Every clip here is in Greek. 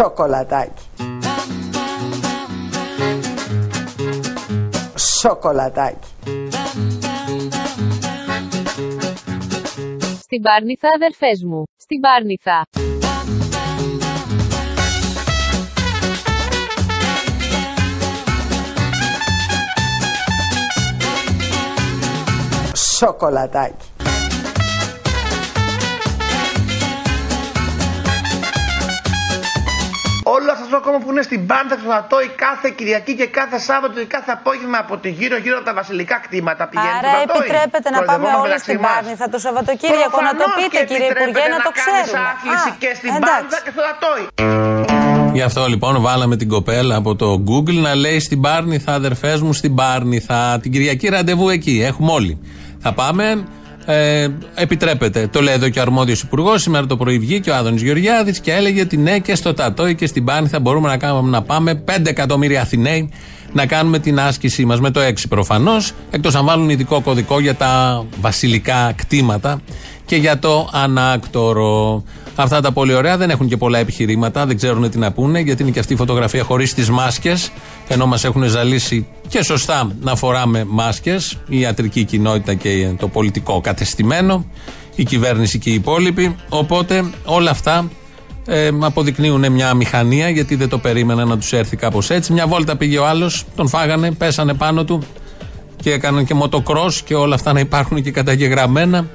Σοκολατάκι. Σοκολατάκι. Στην Πάρνηθα αδερφές μου. Στην Πάρνηθα. Σοκολατάκι. Όλο αυτό το κόμμα που είναι στην πάντα του Θανατόη κάθε Κυριακή και κάθε Σάββατο και κάθε απόγευμα από τη γύρω-γύρω από τα βασιλικά κτήματα πηγαίνει. Άρα επιτρέπεται να πάμε όλοι στην Πάρνηθα το Σαββατοκύριακο να το πείτε κύριε Υπουργέ να το ξέρουμε. άθληση και στην Πάρνηθα και στο Θανατόη. Γι' αυτό λοιπόν βάλαμε την κοπέλα από το Google να λέει στην Πάρνηθα, αδερφές μου, στην Πάρνηθα. Την Κυριακή ραντεβού εκεί. Έχουμε όλοι. Θα πάμε. Ε, επιτρέπεται. Το λέει εδώ και ο αρμόδιος υπουργός. Σήμερα το πρωί βγήκε ο Άδωνης Γεωργιάδης και έλεγε ότι ναι, και στο Τατόι και στην Πάνη μπορούμε να, κάνουμε, να πάμε 5 εκατομμύρια Αθηναίοι να κάνουμε την άσκησή μας. Με το 6 προφανώς. Εκτός αν βάλουν ειδικό κωδικό για τα βασιλικά κτήματα και για το ανάκτορο. Αυτά τα πολύ ωραία δεν έχουν και πολλά επιχειρήματα, δεν ξέρουν τι να πούνε, γιατί είναι και αυτή η φωτογραφία χωρίς τις μάσκες. Ενώ μας έχουν ζαλίσει και σωστά να φοράμε μάσκες, η ιατρική κοινότητα και το πολιτικό κατεστημένο, η κυβέρνηση και οι υπόλοιποι. Οπότε όλα αυτά ε, αποδεικνύουν μια μηχανία, γιατί δεν το περίμενα να τους έρθει κάπως έτσι. Μια βόλτα πήγε ο άλλος, τον φάγανε, πέσανε πάνω του και έκαναν και μοτοκρό και όλα αυτά να υπάρχουν και καταγεγραμμένα.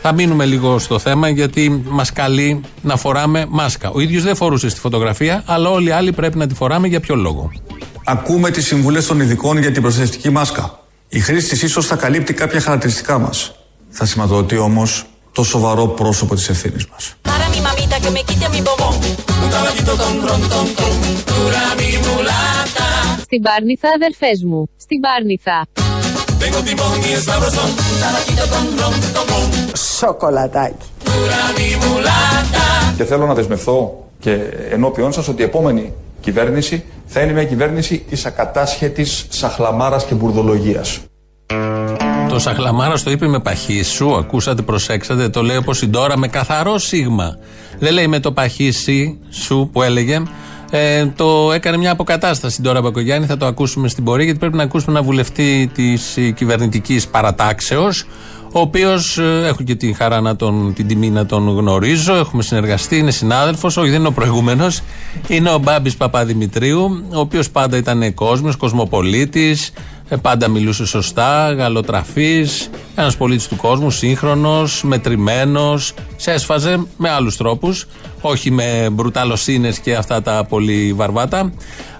Θα μείνουμε λίγο στο θέμα γιατί μας καλεί να φοράμε μάσκα. Ο ίδιος δεν φορούσε στη φωτογραφία, αλλά όλοι οι άλλοι πρέπει να τη φοράμε για ποιο λόγο. Ακούμε τις συμβουλές των ειδικών για την προστατευτική μάσκα. Η χρήση της ίσως θα καλύπτει κάποια χαρακτηριστικά μας. Θα σηματοδοτεί όμως το σοβαρό πρόσωπο της ευθύνης μας. Στην Πάρνηθα αδερφές μου. Στην Πάρνηθα. Σοκολατάκι. Και θέλω να δεσμευθώ και ενώπιον σας ότι η επόμενη κυβέρνηση θα είναι μια κυβέρνηση της ακατάσχετης σαχλαμάρας και μπουρδολογίας. Το Σαχλαμάρα το είπε με παχύσου. Ακούσατε, προσέξατε. Το λέει όπως η Ντόρα με καθαρό σίγμα. Δεν λέει με το παχύσι σου που έλεγε. Ε, το έκανε μια αποκατάσταση τώρα Μπακογιάννη. Θα το ακούσουμε στην πορεία γιατί πρέπει να ακούσουμε ένα βουλευτή της κυβερνητικής παρατάξεως. Ο οποίος ε, έχω και την χαρά να τον, την τιμή να τον γνωρίζω. Έχουμε συνεργαστεί, είναι συνάδελφος. Όχι, δεν είναι ο προηγούμενος. Είναι ο Μπάμπης Παπαδημητρίου, ο οποίος πάντα ήταν κόσμος, κοσμοπολίτης. Ε, πάντα μιλούσε σωστά, γαλοτραφής, ένας πολίτης του κόσμου, σύγχρονος, μετρημένος, σε έσφαζε με άλλους τρόπους, όχι με μπρουταλοσύνες και αυτά τα πολύ βαρβάτα.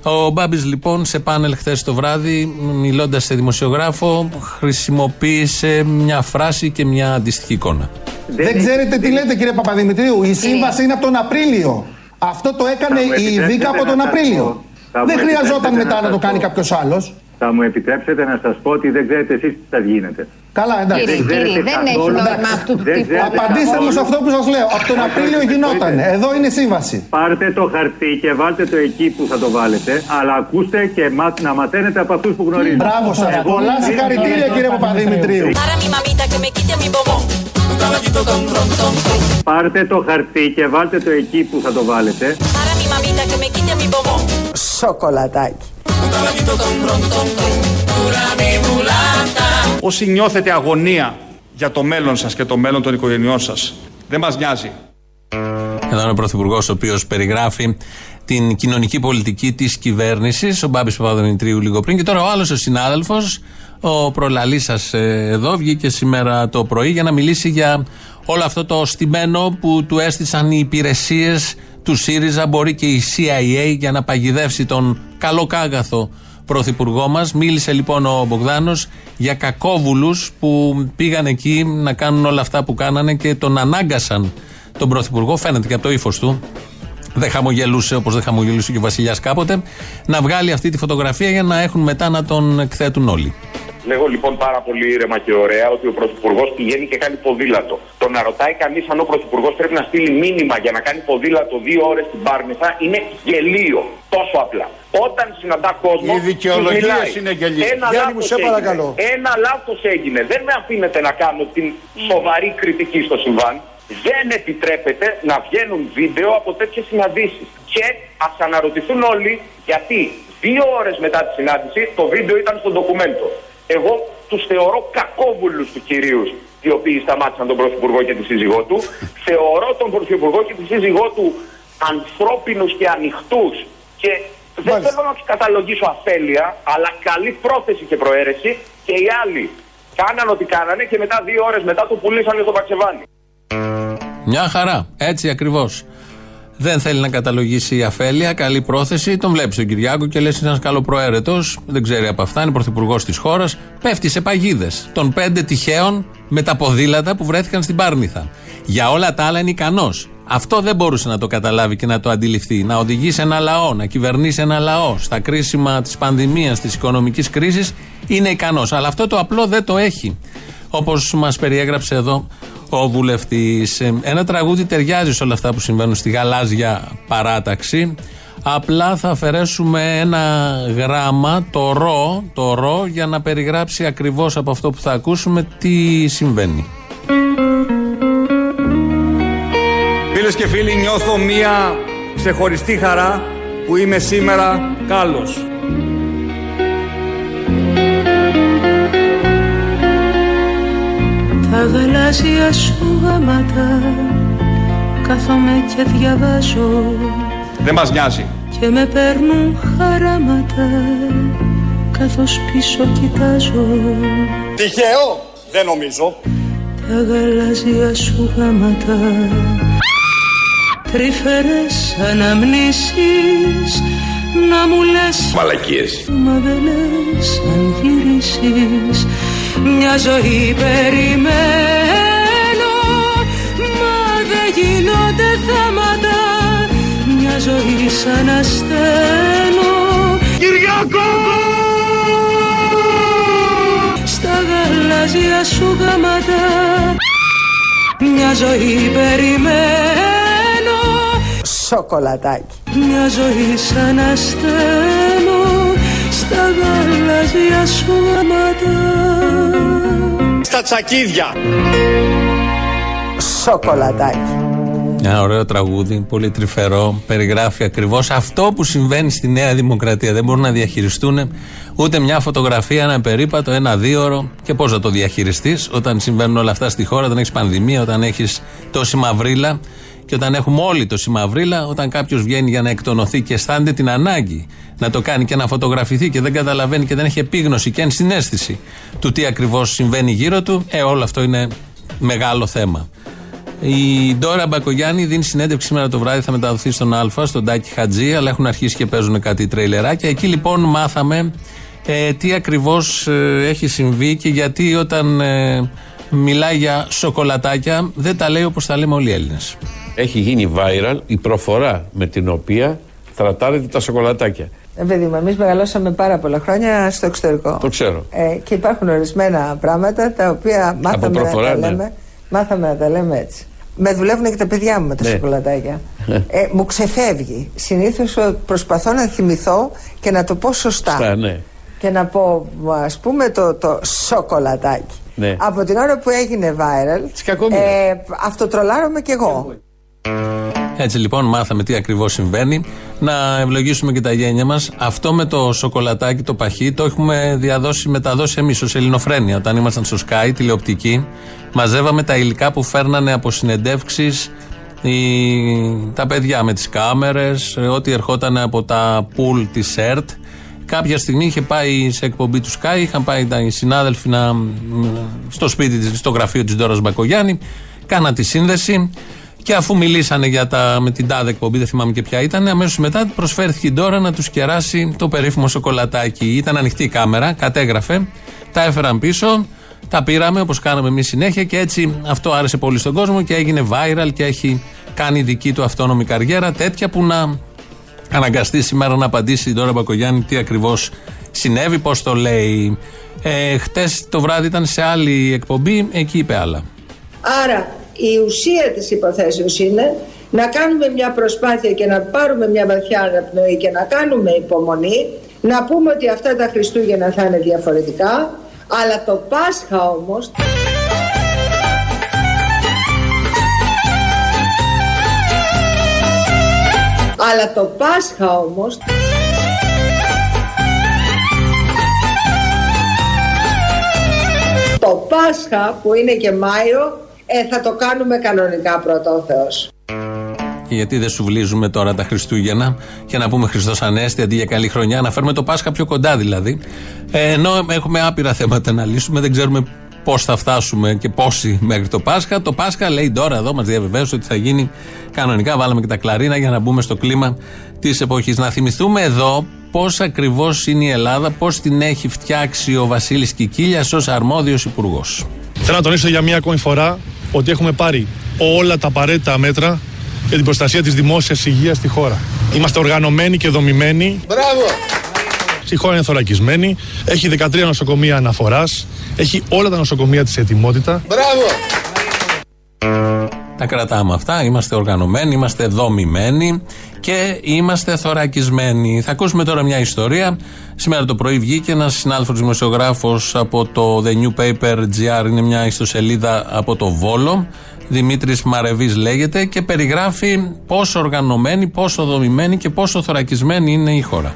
Ο Μπάμπης λοιπόν σε πάνελ χθες το βράδυ, μιλώντας σε δημοσιογράφο, χρησιμοποίησε μια φράση και μια αντίστοιχη εικόνα. Δεν ξέρετε τι λέτε κύριε Παπαδημητρίου. Η σύμβαση είναι από τον Απρίλιο. Αυτό το έκανε η Βίκα από τον Απρίλιο. Δεν χρειαζόταν μετά να το κάνει κάποιος άλλος. Θα μου επιτρέψετε να σας πω ότι δεν ξέρετε εσείς τι θα γίνετε. Καλά, εντάξει. Κύριε, κύριε, δεν έχει νόημα αυτού του τύπου. Απαντήστε μου σε αυτό που σας λέω. Από τον Απρίλιο γινόταν. Εδώ είναι σύμβαση. Πάρτε το χαρτί και βάλτε το εκεί που θα το βάλετε, αλλά ακούστε και να μαθαίνετε από αυτούς που γνωρίζετε. Μπράβο σας. Πολλά συγχαρητήρια κύριε Παπαδημητρίου. Πάρτε το χαρτί και βάλτε το εκεί που θα το βάλετε. Σοκολατάκι. Όσοι νιώθετε αγωνία για το μέλλον σας και το μέλλον των οικογενειών σας, δεν μας νοιάζει. Εδώ είναι ο Πρωθυπουργός, ο οποίος περιγράφει την κοινωνική πολιτική της κυβέρνησης, ο Μπάμπης Παπαδημητρίου λίγο πριν. Και τώρα ο άλλος ο συνάδελφος, ο προλαλής σας ε, εδώ, βγήκε σήμερα το πρωί για να μιλήσει για όλο αυτό το στημένο που του έστησαν οι υπηρεσίες του ΣΥΡΙΖΑ, μπορεί και η CIA για να παγιδεύσει τον καλοκάγαθο πρωθυπουργό μας. Μίλησε λοιπόν ο Μπογδάνος για κακόβουλους που πήγαν εκεί να κάνουν όλα αυτά που κάνανε και τον ανάγκασαν τον πρωθυπουργό. Φαίνεται και από το ύφος του. Δεν χαμογελούσε όπως δεν χαμογελούσε και ο Βασιλιάς κάποτε. Να βγάλει αυτή τη φωτογραφία για να έχουν μετά να τον εκθέτουν όλοι. Λέγω λοιπόν πάρα πολύ ήρεμα και ωραία ότι ο Πρωθυπουργός πηγαίνει και κάνει ποδήλατο. Το να ρωτάει κανείς αν ο Πρωθυπουργός πρέπει να στείλει μήνυμα για να κάνει ποδήλατο δύο ώρες στην Πάρνηθα είναι γελίο. Τόσο απλά. Όταν συναντά κόσμο. Οι δικαιολογίες είναι γελίο. Ένα λάθος σε παρακαλώ. Ένα λάθος έγινε. Δεν με αφήνετε να κάνω την σοβαρή κριτική στο συμβάν. δεν επιτρέπεται να βγαίνουν βίντεο από τέτοιες συναντήσεις. Και ας αναρωτηθούν όλοι γιατί δύο ώρες μετά τη συνάντηση το βίντεο ήταν στο ντοκουμέντο. Εγώ τους θεωρώ κακόβουλους τους κυρίους οι οποίοι σταμάτησαν τον Πρωθυπουργό και τη σύζυγό του. Θεωρώ τον Πρωθυπουργό και τη σύζυγό του ανθρώπινους και ανοιχτούς και δεν θέλω να τους καταλογίσω αφέλεια, αλλά καλή πρόθεση και προαίρεση και οι άλλοι κάναν ό,τι κάνανε και μετά δύο ώρες μετά το πουλήσανε στο Παξεβάνι. Μια χαρά. Έτσι ακριβώς. Δεν θέλει να καταλογίσει η αφέλεια, καλή πρόθεση. Τον βλέπει τον Κυριάκο και λες: Είναι ένας καλοπροαίρετος, δεν ξέρει από αυτά, είναι πρωθυπουργός της χώρας. Πέφτει σε παγίδες των πέντε τυχαίων με τα ποδήλατα που βρέθηκαν στην Πάρνηθα. Για όλα τα άλλα είναι ικανός. Αυτό δεν μπορούσε να το καταλάβει και να το αντιληφθεί. Να οδηγήσει ένα λαό, να κυβερνήσει ένα λαό στα κρίσιμα της πανδημίας, της οικονομικής κρίσης, είναι ικανός. Αλλά αυτό το απλό δεν το έχει. Όπως μας περιέγραψε εδώ ο βουλευτής. Ε, ένα τραγούδι ταιριάζει σε όλα αυτά που συμβαίνουν στη γαλάζια παράταξη. Απλά θα αφαιρέσουμε ένα γράμμα, το ρο, το ρο, για να περιγράψει ακριβώς από αυτό που θα ακούσουμε τι συμβαίνει. Φίλες και φίλοι, νιώθω μία ξεχωριστή χαρά που είμαι σήμερα κάλος. Τα γαλάζια σου γάματα Κάθομαι και διαβάζω Δεν μας νοιάζει. Και με παίρνουν χαράματα Καθώς πίσω κοιτάζω. Τυχαίο! Δεν νομίζω. Τα γαλάζια σου γάματα Τρυφερές αναμνήσεις να μου λες Μαλακίες. Μα δεν λες αν γυρίσεις μια ζωή περιμένω Μα δεν γίνονται θέματα. Μια ζωή σαν αστένω Κυριάκο! Στα γαλάζια σου γάματα. Μια ζωή περιμένω. Σοκολατάκι. Μια ζωή σαν αστένω Στα γαλάζια σου γάματα Στα τσακίδια Σοκολατάκι Ένα ωραίο τραγούδι, πολύ τρυφερό. Περιγράφει ακριβώς αυτό που συμβαίνει στη Νέα Δημοκρατία. Δεν μπορούν να διαχειριστούν ούτε μια φωτογραφία, ένα περίπατο, ένα δίωρο. Και πώς θα το διαχειριστείς όταν συμβαίνουν όλα αυτά στη χώρα, όταν έχεις πανδημία, όταν έχεις τόση μαυρίλα. Και όταν έχουμε όλοι τόση μαυρίλα, όταν κάποιος βγαίνει για να εκτονωθεί και αισθάνεται την ανάγκη να το κάνει και να φωτογραφηθεί και δεν καταλαβαίνει και δεν έχει επίγνωση και ενσυναίσθηση του τι ακριβώς συμβαίνει γύρω του, ε, όλο αυτό είναι μεγάλο θέμα. Η Ντόρα Μπακογιάννη δίνει συνέντευξη σήμερα το βράδυ, θα μεταδοθεί στον Α, στον Τάκη Χατζή, αλλά έχουν αρχίσει και παίζουν κάτι τρέιλεράκια. Εκεί λοιπόν μάθαμε ε, τι ακριβώς ε, έχει συμβεί και γιατί όταν ε, μιλάει για σοκολατάκια δεν τα λέει όπως τα λέμε όλοι οι Έλληνες. Έχει γίνει viral η προφορά με την οποία τρατάρετε τα σοκολατάκια. Ε, παιδί μου, εμείς μεγαλώσαμε πάρα πολλά χρόνια στο εξωτερικό. Το ξέρω. Ε, και υπάρχουν ορισμένα πράγματα τα οποία μάθαμε προφορά, να τα ναι. λέμε. Μάθαμε να τα λέμε έτσι. Με δουλεύουν και τα παιδιά μου με τα Ναι. σοκολατάκια. ε, μου ξεφεύγει. Συνήθως προσπαθώ να θυμηθώ και να το πω σωστά. Στα, ναι. Και να πω, ας πούμε, το, το σοκολατάκι. Ναι. Από την ώρα που έγινε viral, κακομοίρας. ε, αυτοτρολάρομαι κι εγώ. Έτσι λοιπόν μάθαμε τι ακριβώς συμβαίνει. Να ευλογήσουμε και τα γένια μας. Αυτό με το σοκολατάκι, το παχύ, το έχουμε διαδώσει, μεταδώσει εμείς ως Ελληνοφρένια. Όταν ήμασταν στο Sky, τηλεοπτική, μαζεύαμε τα υλικά που φέρνανε από συνεντεύξεις τα παιδιά με τις κάμερες, ό,τι ερχόταν από τα πουλ της ΕΡΤ. Κάποια στιγμή είχε πάει σε εκπομπή του Sky, είχαν πάει τα- οι συνάδελφοι να, μ, στο σπίτι της, στο γραφείο της Ντόρας Μπακογιάννη, κάνα τη σύνδεση και αφού μιλήσανε για τα, με την τάδε εκπομπή, δεν θυμάμαι και ποια ήταν, αμέσως μετά προσφέρθηκε η Ντόρα να τους κεράσει το περίφημο σοκολατάκι. Ήταν ανοιχτή η κάμερα, κατέγραφε, τα έφεραν πίσω, τα πήραμε όπως κάναμε εμείς συνέχεια και έτσι αυτό άρεσε πολύ στον κόσμο και έγινε viral και έχει κάνει δική του αυτόνομη καριέρα, τέτοια που να αναγκαστεί σήμερα να απαντήσει η Ντόρα Μπακογιάννη τι ακριβώς συνέβη, πώς το λέει. Ε, Χτες το βράδυ ήταν σε άλλη εκπομπή, εκεί είπε άλλα. Άρα η ουσία της υποθέσεως είναι να κάνουμε μια προσπάθεια και να πάρουμε μια βαθιά αναπνοή και να κάνουμε υπομονή, να πούμε ότι αυτά τα Χριστούγεννα θα είναι διαφορετικά, αλλά το Πάσχα όμως Αλλά το Πάσχα όμως... Το Πάσχα που είναι και Μάιο ε, θα το κάνουμε κανονικά πρώτα ο Θεός. Και γιατί δεν σου βλύζουμε τώρα τα Χριστούγεννα; Και να πούμε Χριστός Ανέστη αντί για καλή χρονιά, να φέρουμε το Πάσχα πιο κοντά δηλαδή. Ε, ενώ έχουμε άπειρα θέματα να λύσουμε, δεν ξέρουμε πώς θα φτάσουμε και πόσοι μέχρι το Πάσχα. Το Πάσχα λέει τώρα εδώ, μας διαβεβαίωσε ότι θα γίνει κανονικά. Βάλαμε και τα κλαρίνα για να μπούμε στο κλίμα της εποχής. Να θυμηθούμε εδώ πώς ακριβώς είναι η Ελλάδα, πώς την έχει φτιάξει ο Βασίλης Κικίλιας ως αρμόδιος υπουργός. Θέλω να τονίσω για μία ακόμη φορά ότι έχουμε πάρει όλα τα απαραίτητα μέτρα για την προστασία της δημόσιας υγείας στη χώρα. Είμαστε οργανωμένοι και δομημένοι. Μπράβο! Η χώρα είναι θωρακισμένη, έχει 13 νοσοκομεία αναφοράς, έχει όλα τα νοσοκομεία της ετοιμότητα. Μπράβο! Τα κρατάμε αυτά. Είμαστε οργανωμένοι, είμαστε δομημένοι και είμαστε θωρακισμένοι. Θα ακούσουμε τώρα μια ιστορία. Σήμερα το πρωί βγήκε ένας συνάδελφος δημοσιογράφος από το The New Paper GR, είναι μια ιστοσελίδα από το Βόλο. Δημήτρης Μαρεβής λέγεται και περιγράφει πόσο οργανωμένη, πόσο δομημένη και πόσο θωρακισμένη είναι η χώρα.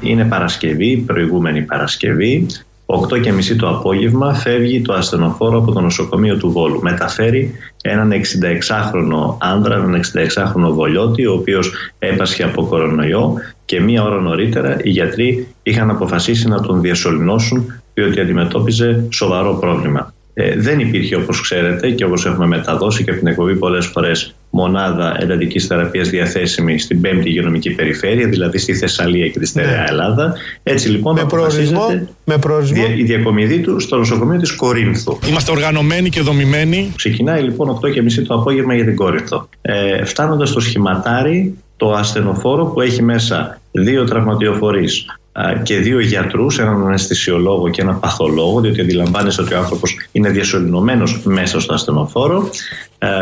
Είναι Παρασκευή, προηγούμενη Παρασκευή. 8 και μισή το απόγευμα φεύγει το ασθενοφόρο από το νοσοκομείο του Βόλου. Μεταφέρει έναν 66χρονο άνδρα, έναν 66χρονο βολιώτη, ο οποίος έπασχε από κορονοϊό και μία ώρα νωρίτερα οι γιατροί είχαν αποφασίσει να τον διασωληνώσουν διότι αντιμετώπιζε σοβαρό πρόβλημα. Ε, δεν υπήρχε όπως ξέρετε και όπως έχουμε μεταδώσει και από την εκπομπή πολλές φορές μονάδα εντατικής θεραπείας διαθέσιμη στην 5η υγειονομική περιφέρεια, δηλαδή στη Θεσσαλία και τη Στερεά ναι. Ελλάδα. Έτσι λοιπόν με προορισμό, με προορισμό. η διακομιδή του στο νοσοκομείο της Κορίνθου. Είμαστε οργανωμένοι και δομημένοι. Ξεκινάει λοιπόν 8.30 το απόγευμα για την Κόρινθο. Ε, Φτάνοντας στο σχηματάρι, το ασθενοφόρο που έχει μέσα δύο τραυματιοφορείς, και δύο γιατρούς, έναν αναισθησιολόγο και έναν παθολόγο, διότι αντιλαμβάνεσαι ότι ο άνθρωπος είναι διασωληνωμένος μέσα στο ασθενοφόρο.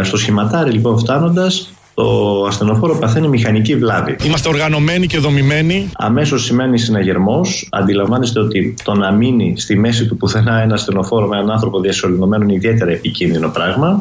Στο σχηματάρι λοιπόν φτάνοντας, το ασθενοφόρο παθαίνει μηχανική βλάβη. Είμαστε οργανωμένοι και δομημένοι. Αμέσως σημαίνει συναγερμός. Αντιλαμβάνεστε ότι το να μείνει στη μέση του πουθενά ένα ασθενοφόρο με έναν άνθρωπο διασωληνωμένο είναι ιδιαίτερα επικίνδυνο πράγμα.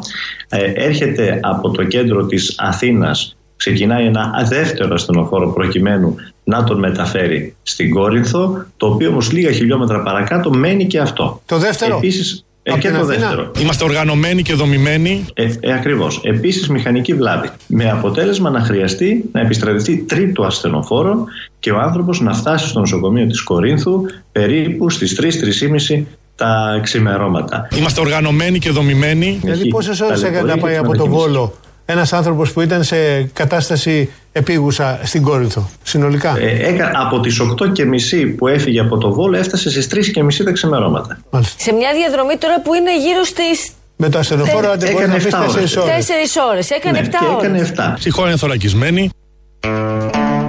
Ε, έρχεται από το κέντρο της Αθήνας ξεκινάει ένα δεύτερο ασθενοφόρο προκειμένου να τον μεταφέρει στην Κόρινθο, το οποίο όμως λίγα χιλιόμετρα παρακάτω μένει και αυτό. Το δεύτερο; Επίσης, ε, και το δεύτερο. Είμαστε οργανωμένοι και δομημένοι. Ε, ε, Ακριβώς. Επίσης, μηχανική βλάβη. Με αποτέλεσμα να χρειαστεί να επιστρατευτεί τρίτο ασθενοφόρο και ο άνθρωπος να φτάσει στο νοσοκομείο της Κορίνθου περίπου στις 3-3.30 τα ξημερώματα. Είμαστε οργανωμένοι και δομημένοι. Δηλαδή, πόσε ώρε έκανε να πάει από το Βόλο ένας άνθρωπος που ήταν σε κατάσταση επίγουσα στην Κόρινθο, συνολικά. Ε, από τις 8 και μισή που έφυγε από το Βόλο, έφτασε στις 3 και μισή τα ξημερώματα. Σε μια διαδρομή τώρα που είναι γύρω στις. Με το ασθενοφόρο, αν δεν μπορεί να πεις 4 ώρες. 4 ώρες. Έκανε ναι, 7 ώρε. Έκανε 7. Ψυχό είναι θωρακισμένη.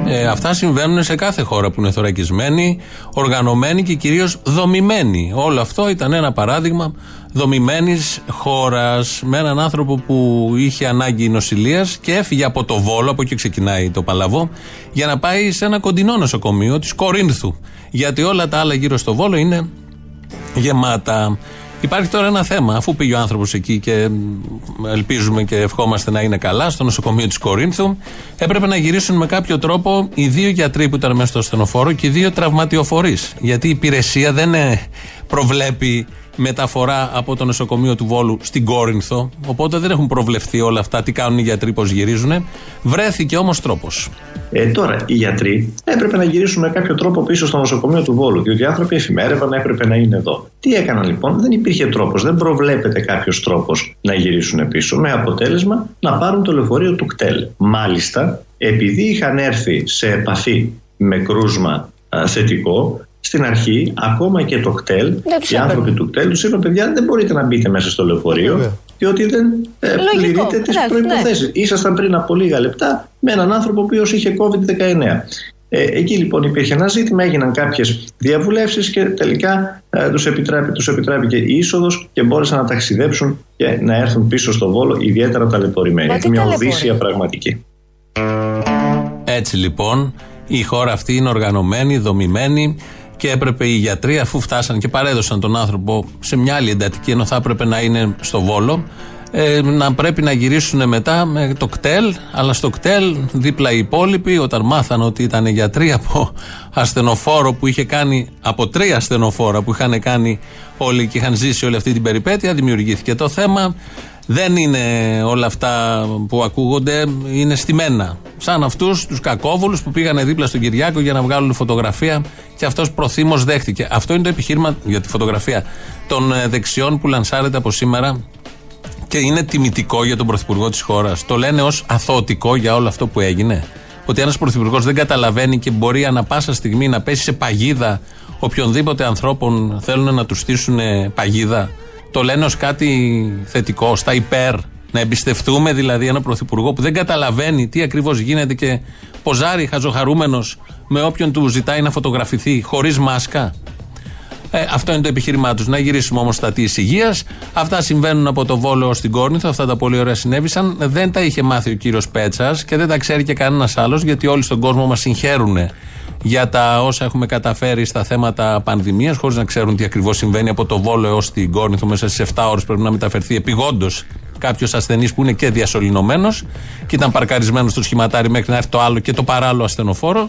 Ε, αυτά συμβαίνουν σε κάθε χώρα που είναι θωρακισμένη, οργανωμένη και κυρίως δομημένη. Όλο αυτό ήταν ένα παράδειγμα δομημένης χώρας με έναν άνθρωπο που είχε ανάγκη νοσηλείας και έφυγε από το Βόλο, από εκεί ξεκινάει το Παλαβό, για να πάει σε ένα κοντινό νοσοκομείο της Κορίνθου. Γιατί όλα τα άλλα γύρω στο Βόλο είναι γεμάτα. Υπάρχει τώρα ένα θέμα. Αφού πήγε ο άνθρωπος εκεί και ελπίζουμε και ευχόμαστε να είναι καλά, στο νοσοκομείο της Κορίνθου, έπρεπε να γυρίσουν με κάποιο τρόπο οι δύο γιατροί που ήταν μέσα στο ασθενοφόρο και οι δύο τραυματιοφορείς. Γιατί η υπηρεσία δεν ε, προβλέπει μεταφορά από το νοσοκομείο του Βόλου στην Κόρινθο. Οπότε δεν έχουν προβλεφθεί όλα αυτά. Τι κάνουν οι γιατροί, πώς γυρίζουν. Βρέθηκε όμως τρόπος. Ε, τώρα, οι γιατροί έπρεπε να γυρίσουν με κάποιο τρόπο πίσω στο νοσοκομείο του Βόλου, διότι οι άνθρωποι εφημέρευαν, έπρεπε να είναι εδώ. Τι έκαναν λοιπόν, δεν υπήρχε τρόπος, δεν προβλέπεται κάποιος τρόπος να γυρίσουν πίσω, με αποτέλεσμα να πάρουν το λεωφορείο του κτέλ. Μάλιστα, επειδή είχαν έρθει σε επαφή με κρούσμα θετικό, στην αρχή, ακόμα και το κτέλ, οι άνθρωποι του κτέλ τους είπαν: Παιδιά, δεν μπορείτε να μπείτε μέσα στο λεωφορείο, διότι δεν ε, πληρείτε τις προποθέσει. Ναι. Ήσασταν πριν από λίγα λεπτά με έναν άνθρωπο ο οποίος είχε COVID-19. Ε, εκεί λοιπόν υπήρχε ένα ζήτημα, έγιναν κάποιες διαβουλεύσεις και τελικά ε, τους επιτρέπει, τους επιτρέπει και η είσοδος και μπόρεσαν να ταξιδέψουν και να έρθουν πίσω στο βόλο, ιδιαίτερα ταλαιπωρημένοι. Είναι μια οδύσσια πραγματική. Έτσι λοιπόν, η χώρα αυτή είναι οργανωμένη, δομημένη και έπρεπε οι γιατροί, αφού φτάσαν και παρέδωσαν τον άνθρωπο σε μια άλλη εντατική, ενώ θα έπρεπε να είναι στο βόλο, ε, να πρέπει να γυρίσουν μετά με το κτέλ, αλλά στο κτέλ δίπλα οι υπόλοιποι, όταν μάθαν ότι ήταν γιατροί από ασθενοφόρο που είχε κάνει, από τρία ασθενοφόρα που είχαν κάνει όλοι και είχαν ζήσει όλη αυτή την περιπέτεια, δημιουργήθηκε το θέμα. Δεν είναι όλα αυτά που ακούγονται, είναι στημένα. Σαν αυτούς τους κακόβουλους που πήγαν δίπλα στον Κυριάκο για να βγάλουν φωτογραφία και αυτός προθύμως δέχτηκε. Αυτό είναι το επιχείρημα για τη φωτογραφία των ε, δεξιών που λανσάρεται από σήμερα και είναι τιμητικό για τον Πρωθυπουργό της χώρας. Το λένε ως αθωτικό για όλο αυτό που έγινε. Ότι ένας Πρωθυπουργός δεν καταλαβαίνει και μπορεί ανα πάσα στιγμή να πέσει σε παγίδα οποιονδήποτε ανθρώπων θέλουν να τους στήσουν παγίδα. Το λένε ως κάτι θετικό, στα υπέρ. Να εμπιστευτούμε δηλαδή ένα Πρωθυπουργό που δεν καταλαβαίνει τι ακριβώς γίνεται και ποζάρει χαζοχαρούμενος με όποιον του ζητάει να φωτογραφηθεί χωρίς μάσκα. Ε, αυτό είναι το επιχείρημά τους. Να γυρίσουμε όμως στα της υγείας. Αυτά συμβαίνουν από το Βόλο στην Κόρνηθο. Αυτά τα πολύ ωραία συνέβησαν. Δεν τα είχε μάθει ο κύριος Πέτσας και δεν τα ξέρει και κανένας άλλος, γιατί όλοι στον κόσμο μας συγχαίρουν για τα όσα έχουμε καταφέρει στα θέματα πανδημίας, χωρίς να ξέρουν τι ακριβώς συμβαίνει από το Βόλο έως την Κόρνηθο. Μέσα στις 7 ώρες πρέπει να μεταφερθεί επιγόντως κάποιος ασθενής που είναι και διασωληνωμένος και ήταν παρκαρισμένος στο σχηματάρι μέχρι να έρθει το άλλο και το παράλληλο ασθενοφόρο.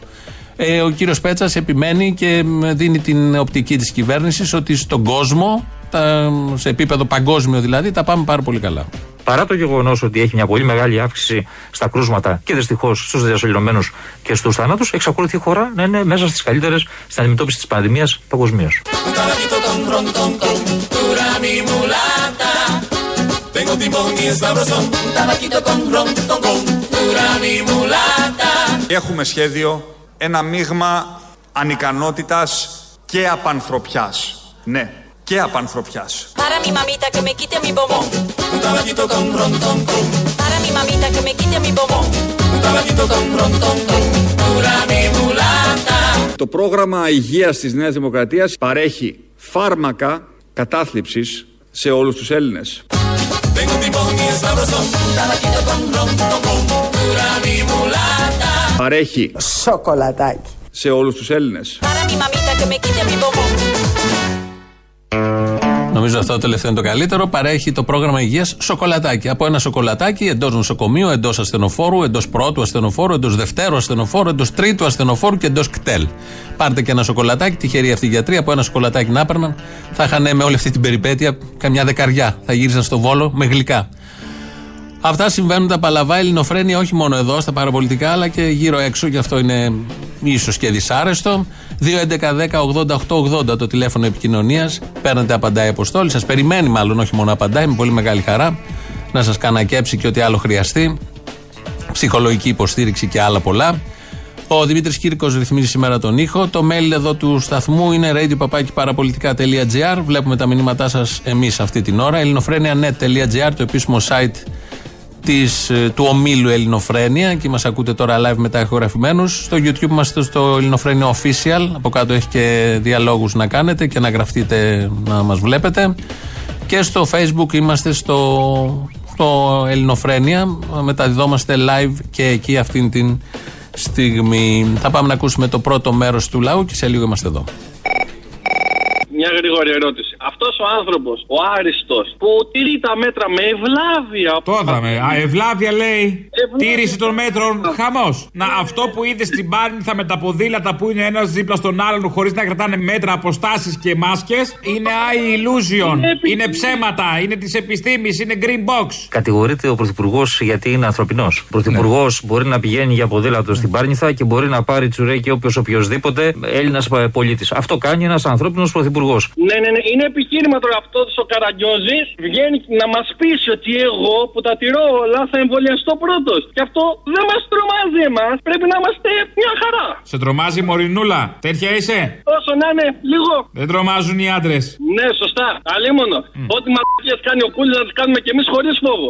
Ε, ο κύριος Πέτσας επιμένει και δίνει την οπτική της κυβέρνησης ότι στον κόσμο, τα, σε επίπεδο παγκόσμιο δηλαδή, τα πάμε πάρα πολύ καλά. Παρά το γεγονός ότι έχει μια πολύ μεγάλη αύξηση στα κρούσματα και δυστυχώς στους διασωληνωμένους και στους θανάτου, εξακολουθεί η χώρα να είναι μέσα στις καλύτερες στην αντιμετώπιση της πανδημίας παγκοσμίως. Έχουμε σχέδιο ένα μείγμα ανικανότητας και απανθρωπιάς. Ναι, και απανθρωπιάς. Το πρόγραμμα υγείας της Νέας Δημοκρατίας παρέχει φάρμακα κατάθλιψης σε όλους τους Έλληνες. Παρέχει σοκολατάκι. σε όλους τους Έλληνες. Νομίζω αυτό το τελευταίο είναι το καλύτερο. Παρέχει το πρόγραμμα υγείας σοκολατάκι. Από ένα σοκολατάκι εντός νοσοκομείου, εντός ασθενοφόρου, εντός πρώτου ασθενοφόρου, εντός δευτέρου ασθενοφόρου, εντός τρίτου ασθενοφόρου και εντός κτέλ. Πάρτε και ένα σοκολατάκι, τυχεροί αυτοί οι γιατροί, από ένα σοκολατάκι να έπαιρναν, θα είχαν με όλη αυτή την περιπέτεια καμιά δεκαριά. Θα γύριζαν στο βόλο με γλυκά. Αυτά συμβαίνουν τα παλαβά ελληνοφρένια όχι μόνο εδώ στα παραπολιτικά αλλά και γύρω έξω και αυτό είναι ίσως και δυσάρεστο. 2.11.10.80.880 το τηλέφωνο επικοινωνίας. Παίρνετε, απαντάει η Αποστόλη. Σας περιμένει μάλλον, όχι μόνο απαντάει, με πολύ μεγάλη χαρά να σας κανακέψει και ό,τι άλλο χρειαστεί. Ψυχολογική υποστήριξη και άλλα πολλά. Ο Δημήτρης Κύρκος ρυθμίζει σήμερα τον ήχο. Το mail εδώ του σταθμού είναι radio.parapolitica.gr. Βλέπουμε τα μηνύματά σας εμείς αυτή την ώρα. ελληνοφρένια.net.gr, το επίσημο site της, ε, του ομίλου Ελληνοφρένια και μας ακούτε τώρα live μετά ηχογραφημένους. Στο YouTube είμαστε στο Ελληνοφρένια Official. Από κάτω έχει και διαλόγους να κάνετε και να γραφτείτε να μας βλέπετε. Και στο Facebook είμαστε στο, στο Ελληνοφρένια. Μεταδιδόμαστε live και εκεί αυτήν την στιγμή. Θα πάμε να ακούσουμε το πρώτο μέρος του λαού και σε λίγο είμαστε εδώ μια γρήγορη ερώτηση. Αυτός ο άνθρωπος, ο άριστος, που τηρεί τα μέτρα με ευλάβεια. Το είδαμε. Α, ευλάβεια λέει. Ευλάβεια. Τήρηση των μέτρων. Χαμός. Να, αυτό που είδες στην Πάρνηθα με τα ποδήλατα που είναι ένας δίπλα στον άλλον χωρίς να κρατάνε μέτρα, αποστάσεις και μάσκες είναι I illusion. Είναι, είναι ψέματα. Είναι της επιστήμης. Είναι green box. Κατηγορείται ο Πρωθυπουργός γιατί είναι ανθρωπινός. Ο Πρωθυπουργός ναι. μπορεί να πηγαίνει για ποδήλατο στην Πάρνηθα και μπορεί να πάρει τσουρέκι όποιος οποιοδήποτε Έλληνας πολίτης. Αυτό κάνει ένας ανθρώπινος Πρωθυπουργός. Ναι, ναι, ναι. Είναι επιχείρημα τώρα αυτό ο Καραγκιόζης. Βγαίνει να μας πείσει ότι εγώ που τα τηρώ όλα θα εμβολιαστώ πρώτος. Και αυτό δεν μας τρομάζει εμάς. Πρέπει να είμαστε μια χαρά. Σε τρομάζει η Μωρινούλα. Τέτοια είσαι; Όσο να είναι, λίγο. Δεν τρομάζουν οι άντρες. Ναι, σωστά. Αλίμονο. Mm. Ό,τι μαλακίες κάνει ο Κούλης να τις κάνουμε κι εμείς χωρίς φόβο.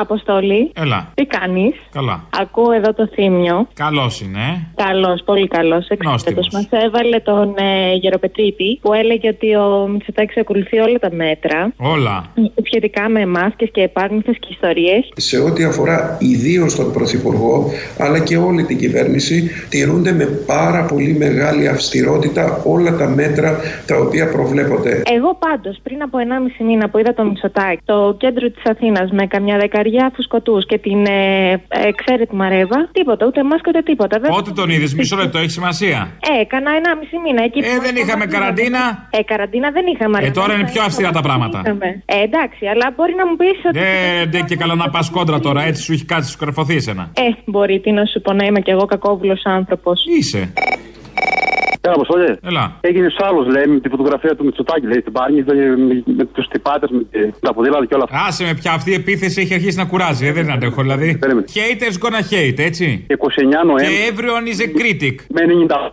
Αποστολή. Έλα. Τι κάνεις; Καλά. Ακούω εδώ το θύμιο. Καλός είναι, ε. Καλός, πολύ καλός. Εξαιρετικός. Μας έβαλε τον ε, Γεροπετρίτη που έλεγε ότι ο Μητσοτάκης ακολουθεί όλα τα μέτρα. Όλα. Σχετικά με μάσκε και επάγνουθε και ιστορίες. Σε ό,τι αφορά ιδίως τον Πρωθυπουργό, αλλά και όλη την κυβέρνηση, τηρούνται με πάρα πολύ μεγάλη αυστηρότητα όλα τα μέτρα τα οποία προβλέπονται. Εγώ πάντως πριν από 1,5 μήνα που είδα τον Μητσοτάκη στο κέντρο της Αθήνας με καμιά δεκαριά φουσκωτούς και την ε, εξαίρετη μαρέβα, τίποτα, ούτε μάσκα ούτε τίποτα. Δεν Πότε τον είδες, μισό λεπτό, έχει σημασία; Ε, έκανα 1,5 μήνα εκεί. Ε, δεν είχαμε καραντίνα; Ε, καραντίνα δεν είχαμε. Ε, τώρα είναι πιο αυστηρά τα πράγματα. Ε, εντάξει, αλλά μπορεί να μου πεις ότι. Ε, ντε και καλά να πας κόντρα τώρα, έτσι σου έχει κάτσει, σου καρφωθεί εσένα. Ε, μπορεί, τι να σου πω, να είμαι κι εγώ κακόβουλος άνθρωπος. Είσαι. Έλα, Αποστολή. Έλα. Έγινε άλλο, λέει, με τη φωτογραφία του Μητσοτάκη, λέει, στην Πάρνη, με, με τους τυπάτες, με τα ποδήλατα και όλα αυτά. Άσε με πια αυτή η επίθεση έχει αρχίσει να κουράζει, ε, δεν αντέχω δηλαδή. Haters gonna hate, έτσι. 29 Νοέμβρη. Και everyone is a critic. Με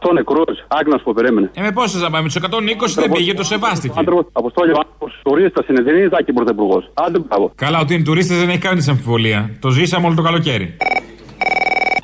98 νεκρούς. Άγνα που περίμενε. Ε, με πόσε θα πάμε, με του 120 δεν πήγε, το σεβάστηκε. Αποστόλη, ο τουρίστας είναι, δεν είναι Ζάκη Πρωθυπουργός. Άντε, μπράβο. Καλά, ότι είναι τουρίστες δεν έχει κανεί αμφιβολία. Το ζήσαμε όλο το καλοκαίρι.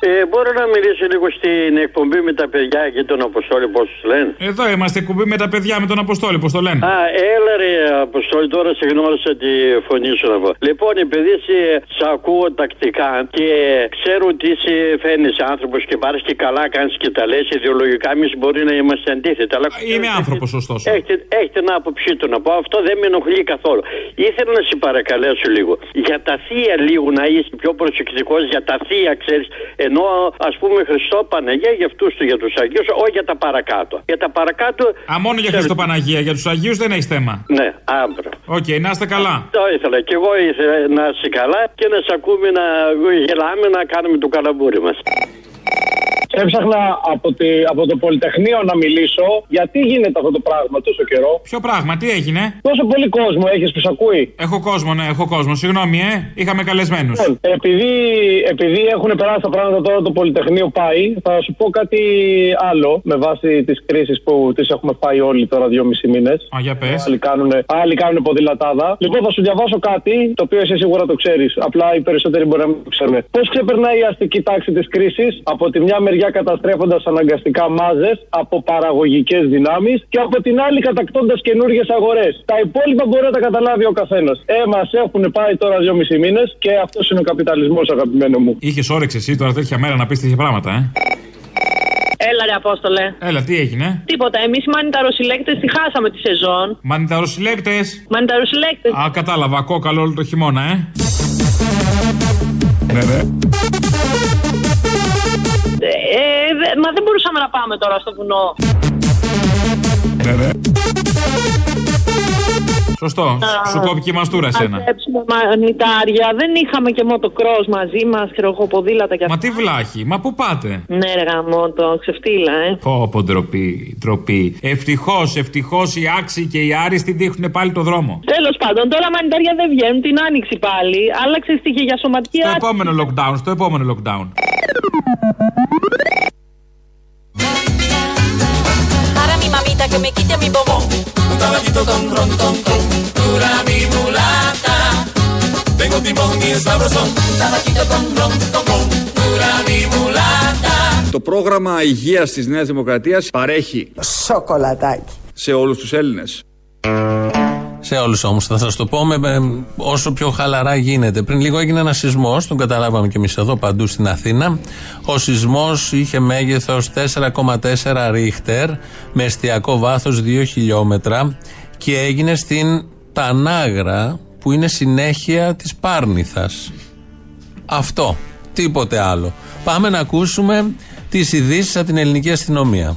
Ε, μπορώ να μιλήσω λίγο στην εκπομπή με τα παιδιά και τον Αποστόλη, πώς τους λένε; Εδώ είμαστε εκπομπή με τα παιδιά με τον Αποστόλη, πώς το λένε; Α, έλα ρε Αποστόλη, τώρα σε γνώρισα τη φωνή σου να πω. Λοιπόν, επειδή σε, σε ακούω τακτικά και ξέρω ότι είσαι φαίνει άνθρωπος και πάρεις και καλά κάνεις και τα λες ιδεολογικά, εμείς μπορεί να είμαστε αντίθετοι. Αλλά... Είμαι άνθρωπος, ωστόσο. Έχετε, έχετε να άποψή του να πω. Αυτό δεν με ενοχλεί καθόλου. Ήθελα να σε παρακαλέσω λίγο. Για τα θεία λίγο να είσαι πιο προσεκτικός, για τα θεία, ξέρεις, ενώ ας πούμε Χριστό Παναγία για αυτούς του, για τους Αγίους, όχι για τα παρακάτω. Για τα παρακάτω. Α, μόνο για Χριστό Παναγία, για τους Αγίους δεν έχεις θέμα. Ναι, άμπρα. Οκ, okay, να είστε καλά. Το ήθελα και εγώ ήθελα να είστε καλά και να σε ακούμε να γελάμε να κάνουμε το καλαμπούρι μας. Έψαχνα από, τη, από το Πολυτεχνείο να μιλήσω γιατί γίνεται αυτό το πράγμα τόσο καιρό; Ποιο πράγμα, τι έγινε; Τόσο πολύ κόσμο έχεις που σε ακούει. Έχω κόσμο, ναι, έχω κόσμο. Συγγνώμη, ε. Είχαμε καλεσμένους. Λοιπόν, επειδή, επειδή έχουν περάσει τα πράγματα τώρα το Πολυτεχνείο πάει, θα σου πω κάτι άλλο με βάση τις κρίσεις που τις έχουμε πάει όλοι τώρα δυόμισι μήνες. Α, για πες. Άλλοι κάνουν, άλλοι κάνουν ποδηλατάδα. Λοιπόν, θα σου διαβάσω κάτι το οποίο εσύ σίγουρα το ξέρεις. Απλά οι περισσότεροι μπορεί να μην το ξέρουν. Πώς ξεπερνάει η αστική τάξη της κρίσης από τη μια μεριά καταστρέφοντας αναγκαστικά μάζες από παραγωγικές δυνάμεις και από την άλλη κατακτώντας καινούργιες αγορές. Τα υπόλοιπα μπορεί να τα καταλάβει ο καθένας. Ε, μας έχουν πάει τώρα δυόμισι μήνες και αυτός είναι ο καπιταλισμός, αγαπημένο μου. Είχες όρεξη εσύ τώρα τέτοια μέρα να πεις τέτοια πράγματα, ε; Έλα ρε Απόστολε. Έλα, τι έγινε; Τίποτα. Εμείς οι μανιταροσυλλέκτες τη χάσαμε τη σεζόν. Μανιταροσυλλέκτες; Μανιταροσυλλέκτες. Α, κατάλαβα. Κόκαλο όλο το χειμώνα, ε; ναι, ναι. Ε, δε, μα δεν μπορούσαμε να πάμε τώρα στο βουνό. Ναι, ναι. Σωστό. Σου κόπηκε η μαστούρα σένα. μανιτάρια. Δεν είχαμε και μοτοκρό μαζί μας, χειροκοποδήλατα και αυτά. Μα τι βλάχη, μα πού πάτε; Ναι, ρε γαμότο, ξεφτύλα, ε. Πω, πω, ντροπή, ντροπή. Ευτυχώς, ευτυχώς οι άξιοι και οι άριστοι δείχνουν πάλι το δρόμο. Τέλος πάντων, τώρα μανιτάρια δεν βγαίνουν, την άνοιξη πάλι. Άλλαξε τι για σωματική Στο επόμενο lockdown, στο επόμενο lockdown. Para mi mamita que me quite mi bobón. Un caballito con ron, ton, ton. Dura mi mulata. Tengo timón y es sabrosón. Un caballito con ron, ton, ton. Dura mi mulata. Το πρόγραμμα υγείας της Νέας Δημοκρατίας παρέχει σοκολατάκι σε όλους τους Έλληνες. Σε όλους όμως θα σας το πω με, με, όσο πιο χαλαρά γίνεται. Πριν λίγο έγινε ένα σεισμός, τον καταλάβαμε και εμείς εδώ παντού στην Αθήνα. Ο σεισμός είχε μέγεθος 4,4 ρίχτερ με εστιακό βάθος 2 χιλιόμετρα και έγινε στην Τανάγρα που είναι συνέχεια της Πάρνηθας. Αυτό. Τίποτε άλλο. Πάμε να ακούσουμε τις ειδήσεις από την ελληνική αστυνομία.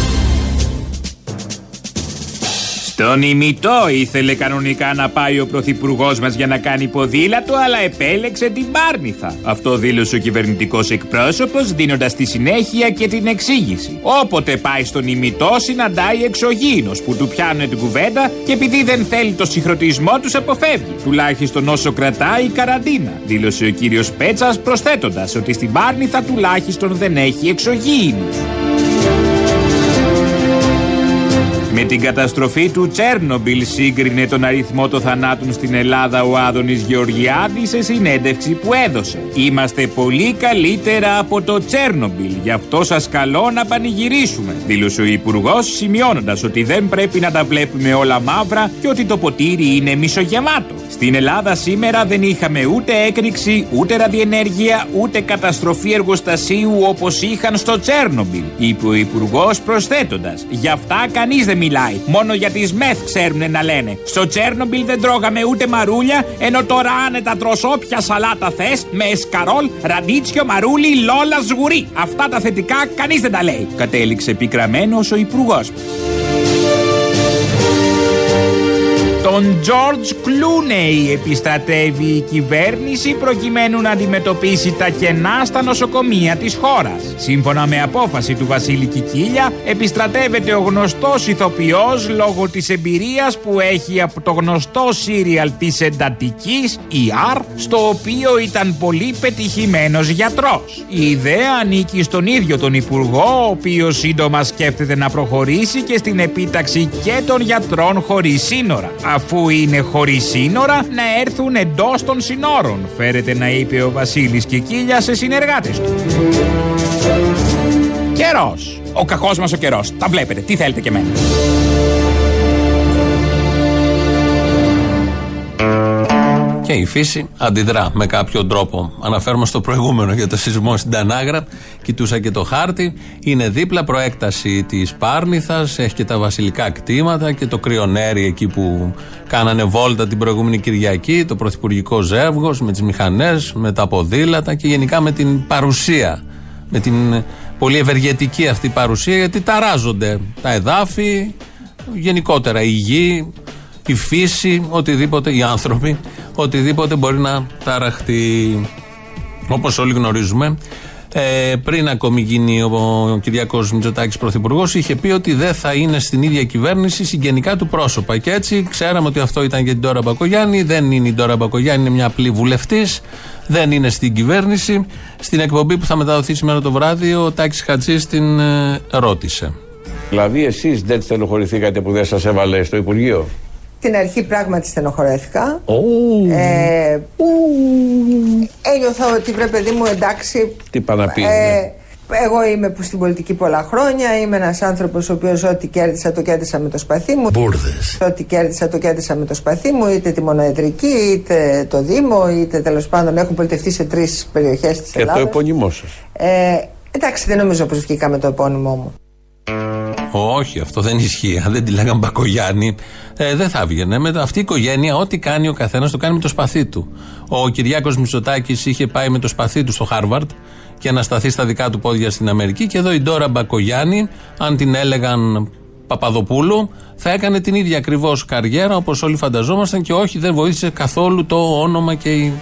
Στον ημιτό ήθελε κανονικά να πάει ο πρωθυπουργός μας για να κάνει ποδήλατο, αλλά επέλεξε την Πάρνηθα. Αυτό δήλωσε ο κυβερνητικός εκπρόσωπος, δίνοντας τη συνέχεια και την εξήγηση. Όποτε πάει στον ημιτό, συναντάει εξωγήινος που του πιάνουν την κουβέντα και επειδή δεν θέλει το συγχρονισμό τους, αποφεύγει. Τουλάχιστον όσο κρατάει η καραντίνα, δήλωσε ο κύριος Πέτσας, προσθέτοντας ότι στην Πάρνηθα τουλάχιστον δεν έχει εξωγήινους. Με την καταστροφή του Τσέρνομπιλ σύγκρινε τον αριθμό των θανάτων στην Ελλάδα ο Άδωνης Γεωργιάδης σε συνέντευξη που έδωσε. Είμαστε πολύ καλύτερα από το Τσέρνομπιλ, γι' αυτό σας καλώ να πανηγυρίσουμε, δήλωσε ο Υπουργός, σημειώνοντας ότι δεν πρέπει να τα βλέπουμε όλα μαύρα και ότι το ποτήρι είναι μισογεμάτο. Στην Ελλάδα σήμερα δεν είχαμε ούτε έκρηξη, ούτε ραδιενέργεια, ούτε καταστροφή εργοστασίου όπως είχαν στο Τσέρνομπιλ, είπε ο Υπουργός προσθέτοντας. Γι' αυτά κανείς δεν μιλάει. Μόνο για τις μεθ ξέρουν να λένε. Στο Τσέρνομπιλ δεν τρώγαμε ούτε μαρούλια, ενώ τώρα άνετα τρως όποια σαλάτα θες με εσκαρόλ, ραντίτσιο, μαρούλι, λόλα, σγουρί. Αυτά τα θετικά κανείς δεν τα λέει. Κατέληξε πικραμένο ο Υπουργός. Τον George Clooney επιστρατεύει η κυβέρνηση προκειμένου να αντιμετωπίσει τα κενά στα νοσοκομεία της χώρας. Σύμφωνα με απόφαση του Βασίλη Κικίλια, επιστρατεύεται ο γνωστός ηθοποιός λόγω της εμπειρίας που έχει από το γνωστό σύριαλ της εντατικής, ER, στο οποίο ήταν πολύ πετυχημένος γιατρός. Η ιδέα ανήκει στον ίδιο τον Υπουργό, ο οποίος σύντομα σκέφτεται να προχωρήσει και στην επίταξη και των γιατρών χωρίς σύνορα αφού είναι χωρίς σύνορα, να έρθουν εντός των συνόρων, φέρεται να είπε ο Βασίλης Κικίλια σε συνεργάτες του. Καιρός. Ο κακός μας ο καιρός. Τα βλέπετε. Τι θέλετε και εμένα. Και η φύση αντιδρά με κάποιο τρόπο. Αναφέρομαι στο προηγούμενο για το σεισμό στην Τανάγρα. Κοιτούσα και το χάρτη. Είναι δίπλα προέκταση της Πάρνηθας. Έχει και τα βασιλικά κτήματα και το κρυονέρι εκεί που κάνανε βόλτα την προηγούμενη Κυριακή. Το πρωθυπουργικό ζεύγος με τις μηχανές, με τα ποδήλατα και γενικά με την παρουσία. Με την πολύ ευεργετική αυτή παρουσία γιατί ταράζονται τα εδάφη, γενικότερα η γη, η φύση, οτιδήποτε, οι άνθρωποι, οτιδήποτε μπορεί να ταραχτεί. Όπως όλοι γνωρίζουμε, ε, πριν ακόμη γίνει ο Κυριακός Μητσοτάκης πρωθυπουργός, είχε πει ότι δεν θα είναι στην ίδια κυβέρνηση συγγενικά του πρόσωπα. Και έτσι ξέραμε ότι αυτό ήταν για την Τώρα Μπακογιάννη. Δεν είναι η Τώρα Μπακογιάννη, είναι μια απλή βουλευτής. Δεν είναι στην κυβέρνηση. Στην εκπομπή που θα μεταδοθεί σήμερα το βράδυ, ο Τάκης Χατζής την ε, ρώτησε. Δηλαδή, εσείς δεν στενοχωρηθήκατε που δεν σας έβαλε στο Υπουργείο; Την αρχή πράγματι στενοχωρέθηκα. Ε, ένιωθα ότι βρε παιδί μου εντάξει. Τι πάνε να πει. Ε, εγώ είμαι που στην πολιτική πολλά χρόνια. Είμαι ένας άνθρωπος ο οποίος ό,τι κέρδισα το κέρδισα με το σπαθί μου. Μπούρδε. Ό,τι κέρδισα το κέρδισα με το σπαθί μου, είτε τη μονοεδρική, είτε το Δήμο, είτε τέλος πάντων έχουν πολιτευτεί σε τρεις περιοχές της Ελλάδας. Και το επώνυμό σας. Ε, εντάξει, δεν νομίζω πως βγήκα με το επώνυμό μου. Όχι, αυτό δεν ισχύει. Αν δεν τη λέγαμε Μπακογιάννη, ε, δεν θα έβγαινε. Με αυτή η οικογένεια, ό,τι κάνει ο καθένας, το κάνει με το σπαθί του. Ο Κυριάκος Μητσοτάκης είχε πάει με το σπαθί του στο Χάρβαρτ και να σταθεί στα δικά του πόδια στην Αμερική. Και εδώ η Ντόρα Μπακογιάννη, αν την έλεγαν Παπαδοπούλου, θα έκανε την ίδια ακριβώς καριέρα όπως όλοι φανταζόμασταν και όχι, δεν βοήθησε καθόλου το όνομα και η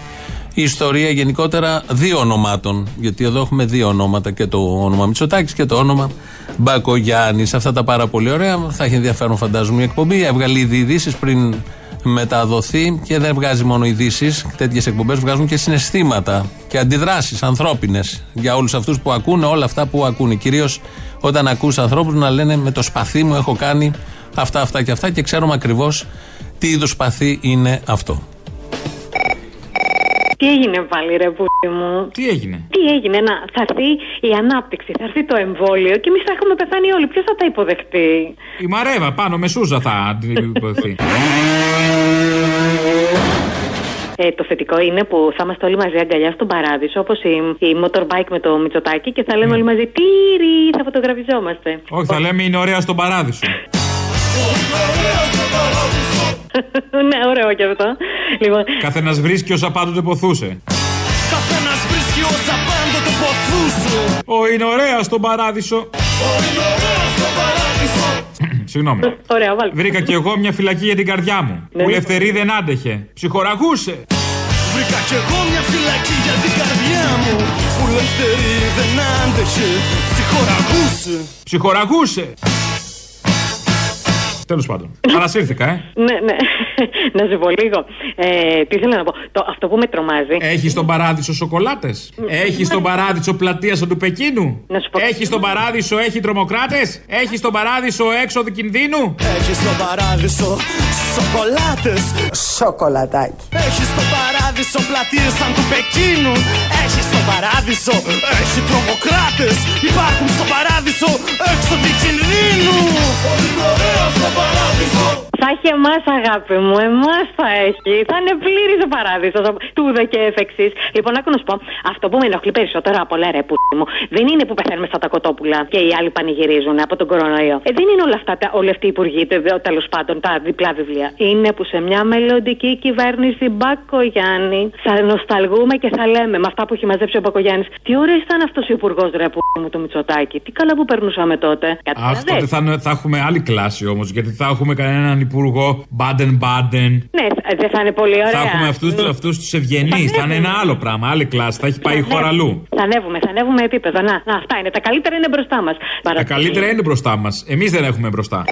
η ιστορία γενικότερα δύο ονομάτων. Γιατί εδώ έχουμε δύο ονόματα και το όνομα Μητσοτάκης και το όνομα Μπακογιάννης. Αυτά τα πάρα πολύ ωραία. Θα έχει ενδιαφέρον, φαντάζομαι, η εκπομπή. Έβγαλε ήδη ειδήσεις πριν μεταδοθεί και δεν βγάζει μόνο ειδήσεις. Τέτοιες εκπομπές βγάζουν και συναισθήματα και αντιδράσεις ανθρώπινες για όλους αυτούς που ακούνε όλα αυτά που ακούνε. Κυρίως όταν ακούς ανθρώπους να λένε με το σπαθί μου έχω κάνει αυτά, αυτά και αυτά και ξέρουμε ακριβώς τι είδους σπαθί είναι αυτό. Τι έγινε πάλι, ρε πούτι μου; Τι έγινε; Τι έγινε, να, θα έρθει η ανάπτυξη, θα έρθει το εμβόλιο και εμείς θα έχουμε πεθάνει όλοι. Ποιος θα τα υποδεχτεί; Η Μαρέβα πάνω με Σούζα θα την υποδεχτεί. Ε, το θετικό είναι που θα είμαστε όλοι μαζί αγκαλιά στον παράδεισο, όπως η, η motorbike με το μυτσοτάκι και θα λέμε όλοι μαζί Τύρι, θα φωτογραφιζόμαστε. Όχι, θα λέμε είναι ωραία στον παράδεισο. Ναι, ωραίο και αυτό. Λοιπόν, Καθένας βρίσκει όσα πάντοτε ποθούσε. Καθένας βρίσκει όσα πάντοτε ποθούσε. Ο είναι ωραία στον παράδεισο. Ο είναι ωραία στον παράδεισο. Συγγνώμη. Ωραία, βάλτε. Βρήκα κι εγώ μια φυλακή για την καρδιά μου. Ναι. Που η Ελευθερή δεν άντεχε. Ψυχοραγούσε. Βρήκα κι εγώ μια φυλακή για την καρδιά μου Που ελευθερή δεν άντεχε Ψυχοραγούσε Ψυχοραγούσε. Τέλος πάντων. Παρασύρθηκα, ε. Ναι, ναι. να σε πω λίγο. Ε, τι ήθελα να πω. Το, αυτό που με τρομάζει. Έχεις στον παράδεισο σοκολάτες; Έχεις στον παράδεισο πλατείας του Πεκίνου; Έχεις στον παράδεισο, έχει τρομοκράτες; Έχεις στον παράδεισο έξοδο κινδύνου; Έχεις στον παράδεισο σοκολάτες; Σοκολατάκι. Έχεις στον παράδεισο πλατείες σαν του Πεκίνου. Έχει στον παράδεισο, έχει τρομοκράτες. Υπάρχουν στο παράδεισο έξοδοι κινδύνου. Πολύ ωραία στο παράδεισο. Θα έχει εμάς, αγάπη μου, εμάς θα έχει. Θα είναι πλήρη ο παράδεισο. Τούδε και εφ' εξής. Λοιπόν, άκου να σου πω, αυτό που με ενοχλεί περισσότερο από όλα, ρε που μου, δεν είναι που πεθαίνουμε στα τα κοτόπουλα και οι άλλοι πανηγυρίζουν από τον κορονοϊό. Ε, δεν είναι όλα αυτά, τα, όλοι αυτοί οι υπουργοί, τέλος πάντων, τα διπλά βιβλία. Είναι που σε μια μελλοντική κυβέρνηση Μπακογιάννη θα νοσταλγούμε και θα λέμε με αυτά που έχει μαζέψει ο Μπακογιάννης. Τι ωραίος ήταν αυτός ο υπουργός, ρε που μου, το Μητσοτάκι. Τι καλά που περνούσαμε τότε. Αχ, τότε θα, θα έχουμε άλλη κλάση όμως, γιατί θα έχουμε κανέναν υπουργό Μπάντεν-Μπάντεν. Ναι, δεν θα είναι πολύ ωραία. Θα έχουμε αυτούς Ναι. αυτούς τους ευγενείς. Θα είναι ένα άλλο πράγμα, άλλη κλάση. Θα έχει πάει η χώρα αλλού. Θα ανέβουμε, θα ανέβουμε επίπεδο. Να, να, αυτά είναι. Τα καλύτερα είναι μπροστά μας. Τα καλύτερα είναι μπροστά μας. Εμείς δεν έχουμε μπροστά.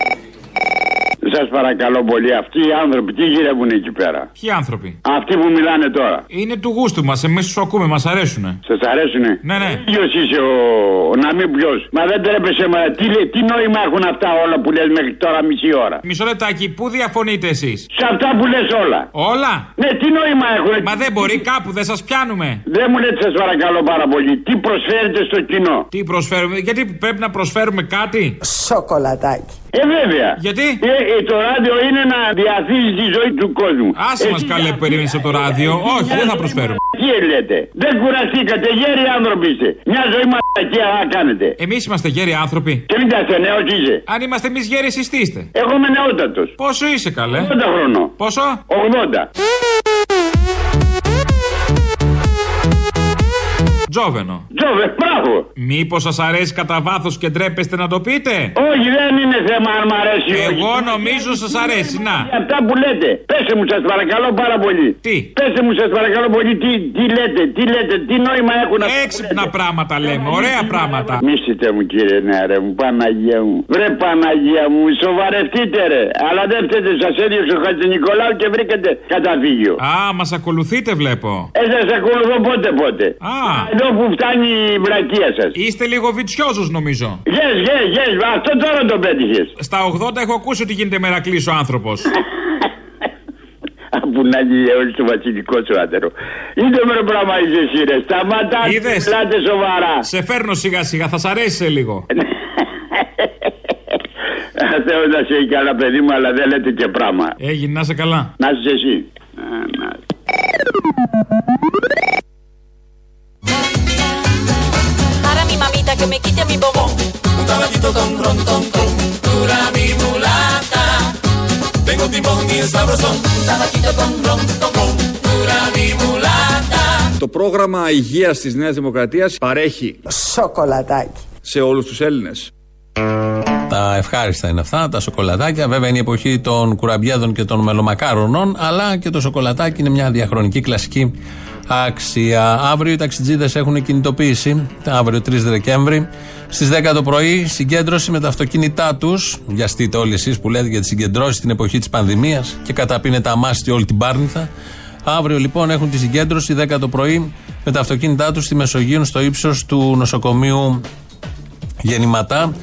Σας παρακαλώ πολύ, αυτοί οι άνθρωποι τι γυρεύουν εκεί πέρα; Ποιοι άνθρωποι; Αυτοί που μιλάνε τώρα. Είναι του γούστου μας. Εμείς τους ακούμε, μας αρέσουνε. Σας αρέσουνε; Ναι, ναι. Ποιο είσαι ο, ο να μην ποιος. Μα δεν τρέπεσαι, μα τι, λέ- τι νόημα έχουν αυτά όλα που λες μέχρι τώρα μισή ώρα; Μισό λεπτάκι, πού διαφωνείτε εσείς; Σε αυτά που λες όλα. Όλα; Ναι, τι νόημα έχουν; Μα δεν μπορεί κάπου, δεν σας πιάνουμε. Δεν μου λέτε, σας παρακαλώ πάρα πολύ. Τι προσφέρετε στο κοινό; Τι προσφέρουμε, γιατί πρέπει να προσφέρουμε κάτι; Σοκολατάκι. Ε, βέβαια. Γιατί; Ε, ε, το ράδιο είναι να διαθίζεις τη ζωή του κόσμου. Άσε μας καλέ που περίμενε από το ράδιο. Όχι, δεν θα προσφέρουμε. Τι λέτε. Δεν κουραστήκατε, γέροι άνθρωποι είστε. Μια ζωή μαλακία να κάνετε. Εμείς είμαστε γέροι άνθρωποι. Και μην τα είστε νέος είσαι. Αν είμαστε εμείς γέροι, εσείς τι είστε. Εγώ είμαι νεότατος. Πόσο είσαι καλέ; 80 χρονών. Πόσο; 80. Τζόβενο. Τζόβε, μπράβο. Μήπως σας αρέσει κατά βάθος και ντρέπεστε να το πείτε; Όχι, δεν είναι θέμα αν μ' αρέσει. ή όχι. Εγώ νομίζω σας αρέσει. Να. Για Αυτά που λέτε. Πέσε μου, σας παρακαλώ πάρα πολύ. Τι; Πέσε μου, σας παρακαλώ πολύ, τι, τι λέτε, τι λέτε, τι νόημα έχουν αυτά. που Έξυπνα λέτε. πράγματα λέμε, ωραία πράγματα. Μίσετε μου κύριε νεαρέ μου, Παναγία μου. Βρε Παναγία μου, σοβαρευτείτε ρε. Αλλά δεν φταίτε, σας έδιωξε ο Χατζη Νικολάου και βρήκατε καταφύγιο. Α, μας ακολουθείτε βλέπω. Ε, σας ακολουθώ πότε πότε. Α. Εδώ που φτάνει η βρακία σας. Είστε λίγο βιτσιόζος νομίζω. Yes, yes, yes, αυτό τώρα το πέτυχες. Στα 80 έχω ακούσει ότι γίνεται μερακλής ο άνθρωπος. Που να γίνει όλη το βασιλικός σου άντερο. Είδε με πράγμα είσαι εσύ ρε. Σταμάτα, Είδες; μιλάτε σοβαρά. Σε φέρνω σιγά σιγά, θα σ' αρέσει σε λίγο. Θεός να σε έχει καλά παιδί μου, αλλά δεν λέτε και πράγμα. Έγινε, να είσαι καλά. Να είσαι εσύ. Que me quite mi bombón. Un tabacito con ron, ton, ton. Dura mi mulata. Tengo un timón y es sabrosón. Un tabacito con ron, ton, ton. Dura mi mulata. Το πρόγραμμα υγείας της Νέας Δημοκρατίας παρέχει Σοκολατάκι. σε όλους τους Έλληνες. Τα ευχάριστα είναι αυτά, τα σοκολατάκια. Βέβαια είναι η εποχή των κουραμπιέδων και των μελομακάρονων, αλλά και το σοκολατάκι είναι μια διαχρονική κλασική αξία. Αύριο οι ταξιτζίδες έχουν κινητοποίηση, αύριο 3 Δεκέμβρη, στις 10 το πρωί, συγκέντρωση με τα αυτοκίνητά τους. Βιαστείτε όλοι εσείς που λέτε για τι συγκεντρώσει την εποχή της πανδημίας και καταπίνετε αμάστη όλη την Πάρνηθα. Αύριο λοιπόν έχουν τη συγκέντρωση 10 το πρωί με τα αυτοκίνητά τους στη Μεσογείο στο ύψος του νοσοκομείου γεννηματά.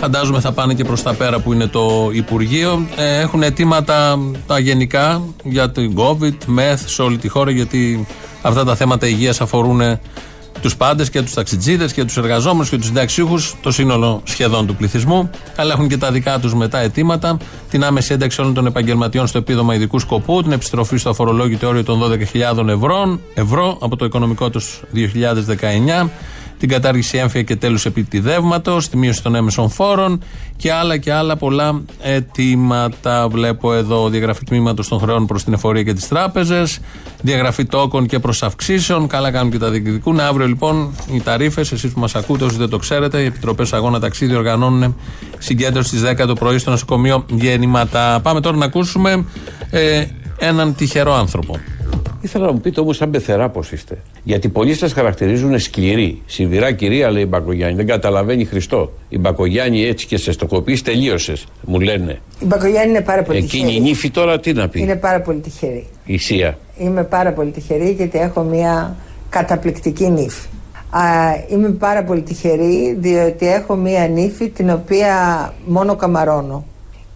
Φαντάζομαι θα πάνε και προς τα πέρα που είναι το Υπουργείο. Ε, έχουν αιτήματα τα γενικά για την COVID, μεθ σε όλη τη χώρα γιατί αυτά τα θέματα υγείας αφορούν τους πάντες και τους ταξιτζίδες και τους εργαζόμενους και τους συνταξιούχους, το σύνολο σχεδόν του πληθυσμού. Αλλά έχουν και τα δικά τους μετά αιτήματα. Την άμεση ένταξη όλων των επαγγελματιών στο επίδομα ειδικού σκοπού, την επιστροφή στο αφορολόγητο όριο των 12.000 ευρώ, ευρώ από το οικονομικό τους 2019 την κατάργηση έμφυα και τέλους επιτιδεύματος, τη μείωση των έμεσων φόρων και άλλα και άλλα πολλά αιτήματα. Βλέπω εδώ διαγραφή τμήματος των χρεών προς την εφορία και τις τράπεζες, διαγραφή τόκων και προς αυξήσεων. Καλά κάνουν και τα διεκδικούν. Αύριο λοιπόν οι ταρήφες, εσείς που μας ακούτε, όσοι δεν το ξέρετε, οι επιτροπές αγώνα ταξίδι οργανώνουν συγκέντρωση στις 10 το πρωί στο νοσοκομείο Γέννηματα. Πάμε τώρα να ακούσουμε ε, έναν τυχερό άνθρωπο. Ήθελα να μου πείτε όμως, σαν πεθερά, πώς είστε. Γιατί πολλοί σας χαρακτηρίζουν σκληροί. Σιδηρά κυρία, λέει η Μπακογιάννη. Δεν καταλαβαίνει Χριστό. Η Μπακογιάννη έτσι και σε στοχοποιείς, τελείωσες, μου λένε. Η Μπακογιάννη είναι πάρα πολύ Εκείνη η τυχερή. νύφη τώρα τι να πει; Είναι πάρα πολύ τυχερή. Η Σία. Είμαι πάρα πολύ τυχερή γιατί έχω μια καταπληκτική νύφη. Α, είμαι πάρα πολύ τυχερή διότι έχω μια νύφη την οποία μόνο καμαρώνω.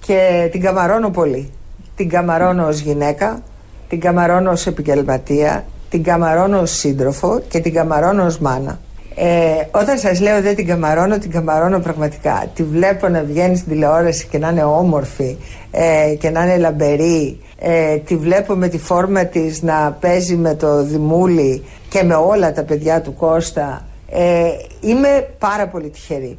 Και την καμαρώνω πολύ. Την καμαρώνω ως γυναίκα, την καμαρώνω ως επαγγελματία, την καμαρώνω ως σύντροφο και την καμαρώνω ως μάνα. Ε, όταν σας λέω δεν την καμαρώνω, την καμαρώνω πραγματικά. Τη βλέπω να βγαίνει στην τηλεόραση και να είναι όμορφη ε, και να είναι λαμπερή. Ε, τη βλέπω με τη φόρμα της να παίζει με το Δημούλη και με όλα τα παιδιά του Κώστα. Ε, είμαι πάρα πολύ τυχερή.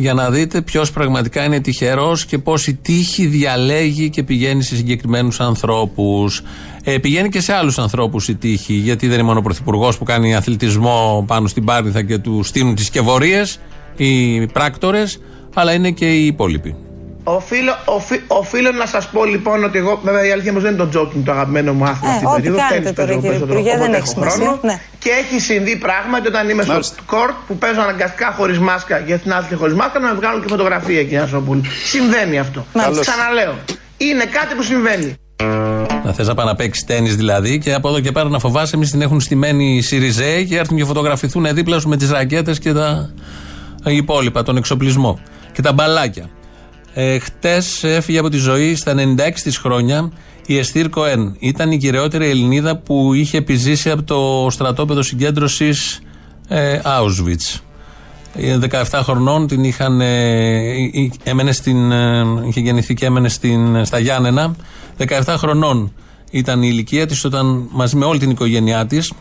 Για να δείτε ποιος πραγματικά είναι τυχερός και πώ η τύχη διαλέγει και πηγαίνει σε συγκεκριμένους ανθρώπους. Ε, πηγαίνει και σε άλλους ανθρώπους η τύχη, γιατί δεν είναι μόνο ο πρωθυπουργός που κάνει αθλητισμό πάνω στην Πάρνηθα και του στείλουν τις σκευωρίες, οι πράκτορες, αλλά είναι και οι υπόλοιποι. Οφείλω, οφεί, οφείλω να σας πω λοιπόν ότι εγώ, βέβαια η αλήθεια μου δεν είναι το jogging το αγαπημένο μου άθλημα Ε, αυτή ό,τι την περίοδο. κάνετε Τέννις τώρα, παίζω κύριε περισσότερο, Υπουργέ, δεν όποτε έχει έχω σημασία. χρόνο. Ναι. Και έχει συμβεί πράγματι όταν είμαι Μάλιστα. στο κόρτ που παίζω αναγκαστικά χωρίς μάσκα για την άθληση χωρίς μάσκα να με βγάλουν και φωτογραφία εκεί, Σοπούλη. Συμβαίνει αυτό. Καλώς. Ξαναλέω. Είναι κάτι που συμβαίνει. Να θες να πάει να παίξει τέννη δηλαδή και από εδώ και πέρα να φοβάσαι, εμείς την έχουν στημένη οι Σιριζέοι και έρθουν και φωτογραφηθούν δίπλα σου με τις ρακέτες και τα υπόλοιπα, τον εξοπλισμό και τα μπαλάκια. Ε, Χτες έφυγε από τη ζωή στα 96 της χρόνια η Εστίρ Κοέν. Ήταν η κυριότερη Ελληνίδα που είχε επιζήσει από το στρατόπεδο συγκέντρωσης ε, Auschwitz. Ε, 17 χρονών την είχαν, ε, ε, έμενε στην, ε, είχε γεννηθεί και έμενε στην, στα Γιάννενα. 17 χρονών ήταν η ηλικία της όταν μαζί με όλη την οικογένειά της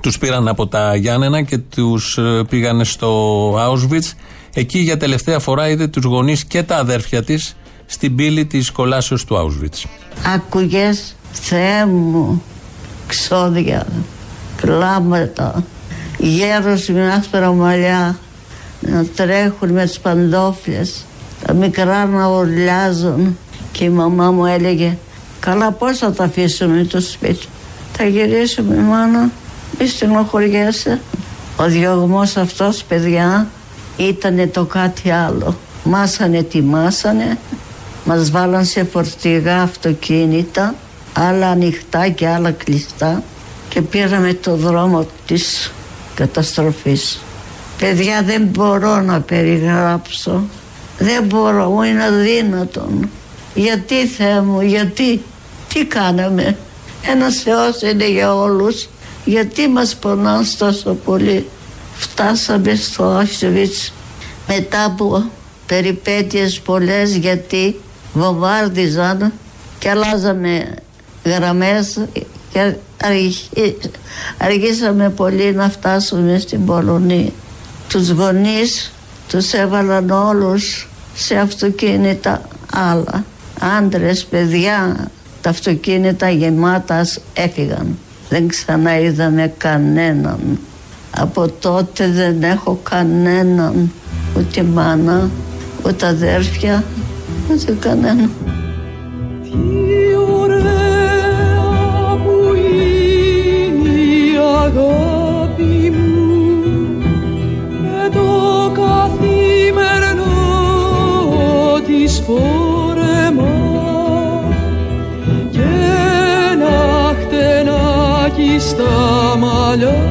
τους πήραν από τα Γιάννενα και τους ε, πήγανε στο Auschwitz. Εκεί για τελευταία φορά είδε τους γονείς και τα αδέρφια της στην πύλη της κολάσεως του Auschwitz. Άκουγες Θεέ μου ξόδια, κλάματα, γέρος με άσπρα μαλλιά να τρέχουν με τις παντόφλες, τα μικρά να ουρλιάζουν και η μαμά μου έλεγε καλά πώς θα τα αφήσουμε το σπίτι; Θα γυρίσουμε μάνα, μη στενοχωριέσαι. Ο διωγμός αυτός παιδιά ήτανε το κάτι άλλο. Μας ανετοιμάσανε, μας βάλαν σε φορτηγά αυτοκίνητα, άλλα ανοιχτά και άλλα κλειστά και πήραμε το δρόμο της καταστροφής. Παιδιά δεν μπορώ να περιγράψω, δεν μπορώ, μου είναι αδύνατον. Γιατί Θεέ μου, γιατί, τι κάναμε; Ένας Θεός είναι για όλους, γιατί μας πονάς τόσο πολύ; Φτάσαμε στο Auschwitz μετά από περιπέτειες πολλές γιατί βομβάρδιζαν και αλλάζαμε γραμμές και αργή- αργήσαμε πολύ να φτάσουμε στην Πολωνία. Τους γονείς τους έβαλαν όλους σε αυτοκίνητα άλλα. Άντρες, παιδιά, τα αυτοκίνητα γεμάτα έφυγαν. Δεν ξαναείδαμε κανέναν. Από τότε δεν έχω κανέναν, ούτε μάνα, ούτε αδέρφια, ούτε κανένα. που είναι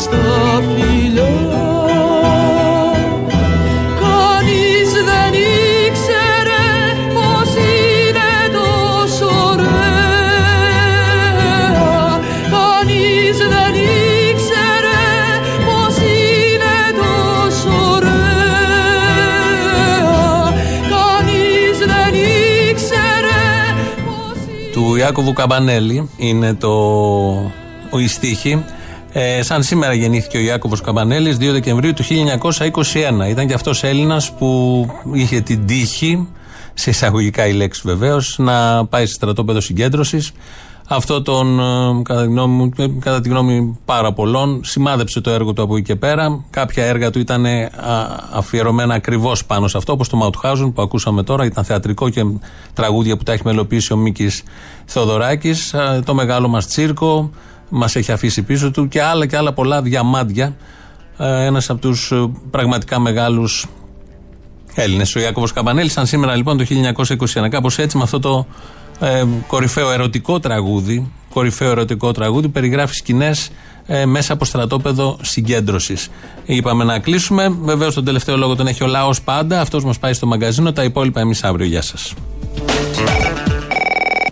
αδελφού της τα φιλιά Κανείς δεν ήξερε πως είναι τόσο ωραία. Κανείς δεν ήξερε πως είναι τόσο ωραία. Κανείς δεν ήξερε του Ιάκωβου Καμπανέλη είναι το, ο η στίχη. Ε, σαν σήμερα γεννήθηκε ο Ιάκωβος Καμπανέλης 2 Δεκεμβρίου του 1921. Ήταν και αυτός Έλληνας που είχε την τύχη, σε εισαγωγικά η λέξη βεβαίως, να πάει σε στρατόπεδο συγκέντρωσης. Αυτό τον, ε, κατά τη, γνώμη, μου, ε, κατά τη γνώμη πάρα πολλών, σημάδεψε το έργο του από εκεί και πέρα. Κάποια έργα του ήταν ε, α, αφιερωμένα ακριβώς πάνω σε αυτό, όπως το Μαουτχάουζεν που ακούσαμε τώρα. Ήταν θεατρικό και τραγούδια που τα έχει μελοποιήσει ο Μίκης Θοδωράκης. Το μεγάλο μας τσίρκο μας έχει αφήσει πίσω του και άλλα και άλλα πολλά διαμάντια. Ένας από τους πραγματικά μεγάλους Έλληνες, ο Ιάκωβος Καμπανέλης. Σαν σήμερα λοιπόν το 1921. Κάπως έτσι με αυτό το ε, κορυφαίο ερωτικό τραγούδι, κορυφαίο ερωτικό τραγούδι, περιγράφει σκηνές ε, μέσα από στρατόπεδο συγκέντρωσης. Είπαμε να κλείσουμε. Βεβαίως τον τελευταίο λόγο τον έχει ο λαός πάντα. Αυτός μας πάει στο μαγκαζίνο. Τα υπόλοιπα εμείς αύριο. Γεια σας.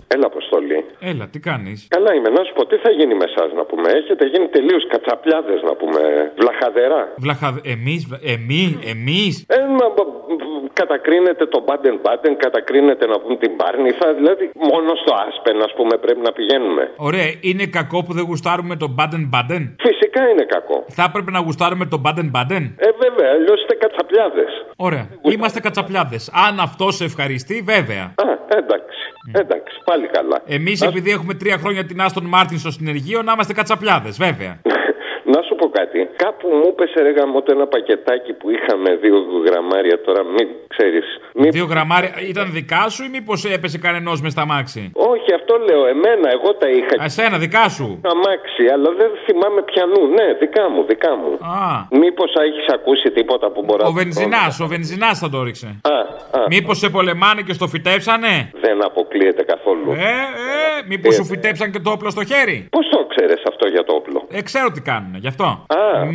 Έλα, Αποστολή. Έλα, τι κάνεις; Καλά είμαι. Να σου πω, τι θα γίνει με εσάς να πούμε. Έχετε γίνει τελείως κατσαπλιάδες να πούμε. Βλαχαδερά. Βλαχα... Εμείς, εμεί, εμείς; Ε, μα, μπ- μπ- κατακρίνετε τον Μπάντεν Μπάντεν, κατακρίνετε να πούμε την Πάρνηθα. Δηλαδή, μόνο στο Άσπεν, ας πούμε, πρέπει να πηγαίνουμε. Ωραία, είναι κακό που δεν γουστάρουμε τον Μπάντεν Μπάντεν. Φυσικά είναι κακό. Θα έπρεπε να γουστάρουμε τον Μπάντεν Μπάντεν. Ε, βέβαια, αλλιώς είστε κατσαπλιάδες. Ωραία. Είμαστε κατσαπλιάδες. Αν αυτό σε ευχαριστεί, βέβαια. Α, εντάξει. Εντάξει, πάλι καλά. Εμείς, επειδή έχουμε τρία χρόνια την Άστον Μάρτιν στο συνεργείο, να είμαστε κατσαπλιάδες, βέβαια. Να σου πω κάτι. Κάπου μου έπεσε ρε γαμώτο ένα πακετάκι που είχαμε δύο γραμμάρια τώρα. Μην ξέρεις. Δύο γραμμάρια. Ήταν δικά σου ή μήπως έπεσε κανενός μες στα μάξι; Όχι, αυτό λέω. Εμένα, εγώ τα είχα. Εσένα, δικά σου; Αμάξι, αλλά δεν θυμάμαι πιανού. Ναι, δικά μου, δικά μου. Α. Μήπως έχεις ακούσει τίποτα που μπορεί Ο Βενζινάς, ο Βενζινάς θα το ρίξε. Α, α. Μήπως σε πολεμάνε και στο φυτέψανε; Δεν αποκλείεται καθόλου. Ε, ε, μήπως σου φυτέψαν και το όπλο στο χέρι; Πώς το ξέρεις αυτό για το όπλο; Ε, ξέρω τι κάνουν, γι' αυτό.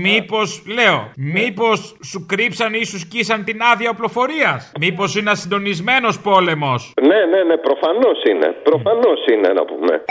Μήπως, λέω, μήπως σου κρύψαν ή σου σκίσαν την άδεια οπλοφορίας; Μήπως είναι ασυντονισμένος πόλεμος; Ναι, ναι, ναι, προφανώς είναι. Προφανώς είναι να πούμε.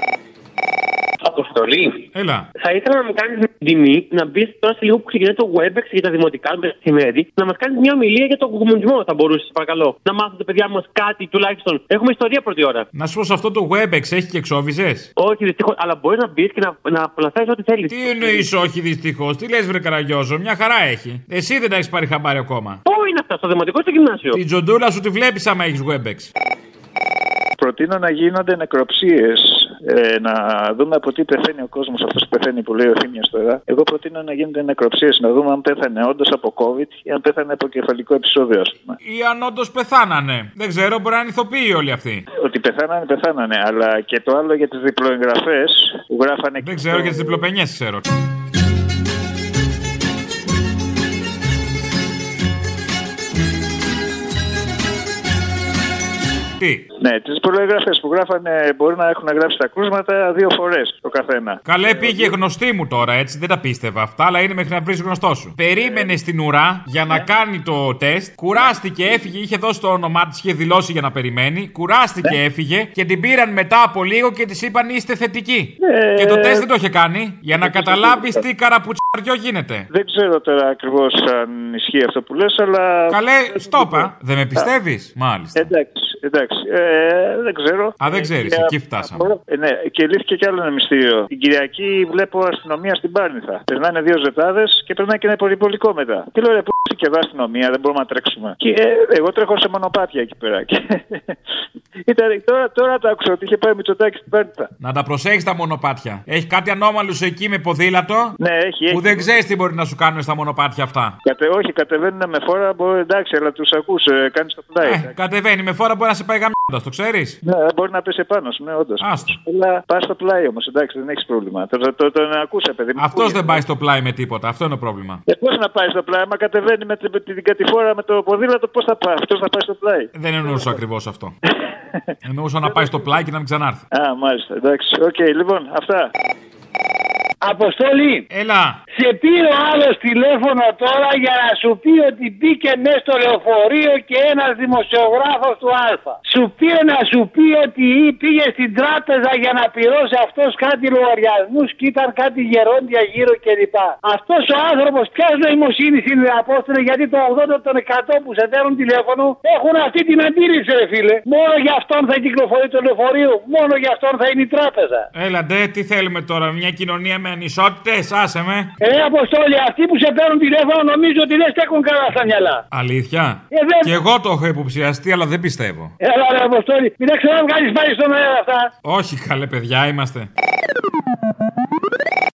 Αποστολή. Έλα. Θα ήθελα να μου κάνεις την τιμή να μπεις τώρα σε λίγο που ξεκινάει το WebEx για τα δημοτικά του μεσημέρι να μας κάνεις μια ομιλία για τον κομμουνισμό, θα μπορούσες, παρακαλώ. Να μάθουν τα παιδιά μας κάτι τουλάχιστον. Έχουμε ιστορία πρώτη ώρα. Να σου πω σε αυτό το WebEx έχει και εξόβιζε. Όχι, δυστυχώς, αλλά μπορείς να μπεις και να, να απολαμβάνει ό,τι θέλεις. Τι εννοείς, όχι δυστυχώς; Τι λες, Βρε Καραγιόζο, μια χαρά έχει. Εσύ δεν τα έχεις πάρει χαμπάρι ακόμα. Πού είναι αυτά, στο δημοτικό ή στο γυμνάσιο; Την τζοντούλα σου τη βλέπεις άμα έχεις WebEx. Προτείνω να γίνονται νεκροψίες. Ε, να δούμε από τι πεθαίνει ο κόσμος, αυτός που πεθαίνει που λέει ο Θήμιος τώρα. Εγώ προτείνω να γίνονται νεκροψίες, να δούμε αν πέθανε όντως από COVID ή αν πέθανε από κεφαλικό επεισόδιο, ας πούμε. Ή αν όντως πεθάνανε. Δεν ξέρω, μπορεί να είναι ηθοποιοί όλοι αυτοί. Ότι πεθάνανε, πεθάνανε. Αλλά και το άλλο για τις διπλοεγγραφές που γράφανε. Δεν ξέρω για τις διπλοπενιές, ξέρω. Τι; Ναι, τις προεγγραφέ που γράφανε μπορεί να έχουν γράψει τα κρούσματα δύο φορές το καθένα. Καλέ πήγε γνωστή μου τώρα, έτσι δεν τα πίστευα αυτά, αλλά είναι μέχρι να βρεις γνωστό σου. Περίμενε στην ουρά για να κάνει το τεστ, κουράστηκε, έφυγε, είχε δώσει το όνομά της, είχε δηλώσει για να περιμένει, κουράστηκε, έφυγε και την πήραν μετά από λίγο και της είπαν είστε θετικοί. Ε, Και το τεστ δεν το είχε κάνει, για να καταλάβεις τι καραπουτσαριό γίνεται. Δεν ξέρω τώρα ακριβώς αν ισχύει αυτό που λες, αλλά. Καλέ, στόπα, δεν με πιστεύεις, μάλιστα. Εντάξει, εντάξει. Ε, δεν ξέρω. Α, δεν ξέρεις, Ε, εκεί φτάσαμε. Ε, ναι, και λύθηκε κι άλλο ένα μυστήριο. Την Κυριακή βλέπω αστυνομία στην Πάρνηθα. Περνάνε δύο ζετάδες και περνάει και ένα πολυπολικό μετά. Και λέω ρε, πού είσαι και εδώ αστυνομία, δεν μπορούμε να τρέξουμε. Και ε, εγώ τρέχω σε μονοπάτια εκεί πέρα. Και Ήταν, τώρα, τώρα το άκουσα ότι είχε πάει Μητσοτάκη στην Πάρνηθα. Να τα προσέχεις τα μονοπάτια. Έχει κάτι ανώμαλου εκεί με ποδήλατο; Ναι, έχει. Που έχει. δεν ξέρεις τι μπορεί να σου κάνουν στα μονοπάτια αυτά. Κατε, όχι, κατεβαίνουν με φόρα, μπορεί, εντάξει, αλλά τους ακούς, ε, κάνεις το πλάι. Ε, κατεβαίνει με φόρα μπορεί να σε πάει γαμιώντα, το ξέρεις; Ναι, μπορεί να πέσει επάνω σου, ναι, όντως. Άστο. Αλλά πας στο πλάι όμως, εντάξει, δεν έχεις πρόβλημα. Το, το, το, τον ακούσα, παιδί μου. Αυτός δεν πάει στο πλάι με τίποτα. Αυτό είναι το πρόβλημα. Ε, πώς να πάει στο πλάι, άμα κατεβαίνει με την, με την κατηφόρα με το ποδήλατο, πώς θα πάει, αυτός θα πάει στο πλάι. Δεν εννοούσα ακριβώς αυτό. Εννοούσα να πάει στο πλάι και να μην ξανάρθει. Α, μάλιστα, εντάξει. Οκ, λοιπόν, αυτά. Αποστόλη. Έλα. Σε πήρε ο άλλος τηλέφωνο τώρα για να σου πει ότι μπήκε μέσα στο λεωφορείο και ένας δημοσιογράφος του Α. Σου πήρε να σου πει ότι πήγε στην τράπεζα για να πληρώσει αυτός κάτι λογαριασμούς και ήταν κάτι γερόντια γύρω κλπ. Αυτός ο άνθρωπος ποια νοημοσύνη είναι, Απόστολε, γιατί το 80 των 100 που σε παίρνουν τηλέφωνο έχουν αυτή την αντίρρηση, ρε φίλε. Μόνο για αυτόν θα κυκλοφορεί το λεωφορείο, μόνο για αυτόν θα είναι η τράπεζα. Έλα ντε, τι θέλουμε τώρα, μια κοινωνία με ανισότητες, άσε με. Ε, Αποστόλη, αυτοί που σε παίρνουν τηλέφωνο νομίζω ότι δεν στέκουν καλά στα μυαλά. Αλήθεια. Ε, δεν- Και εγώ το έχω υποψιαστεί, αλλά δεν πιστεύω. Έλα, ρε Αποστόλη, μην τα ξαναβγάλεις πάλι στον αέρα αυτά. Όχι, καλέ παιδιά είμαστε.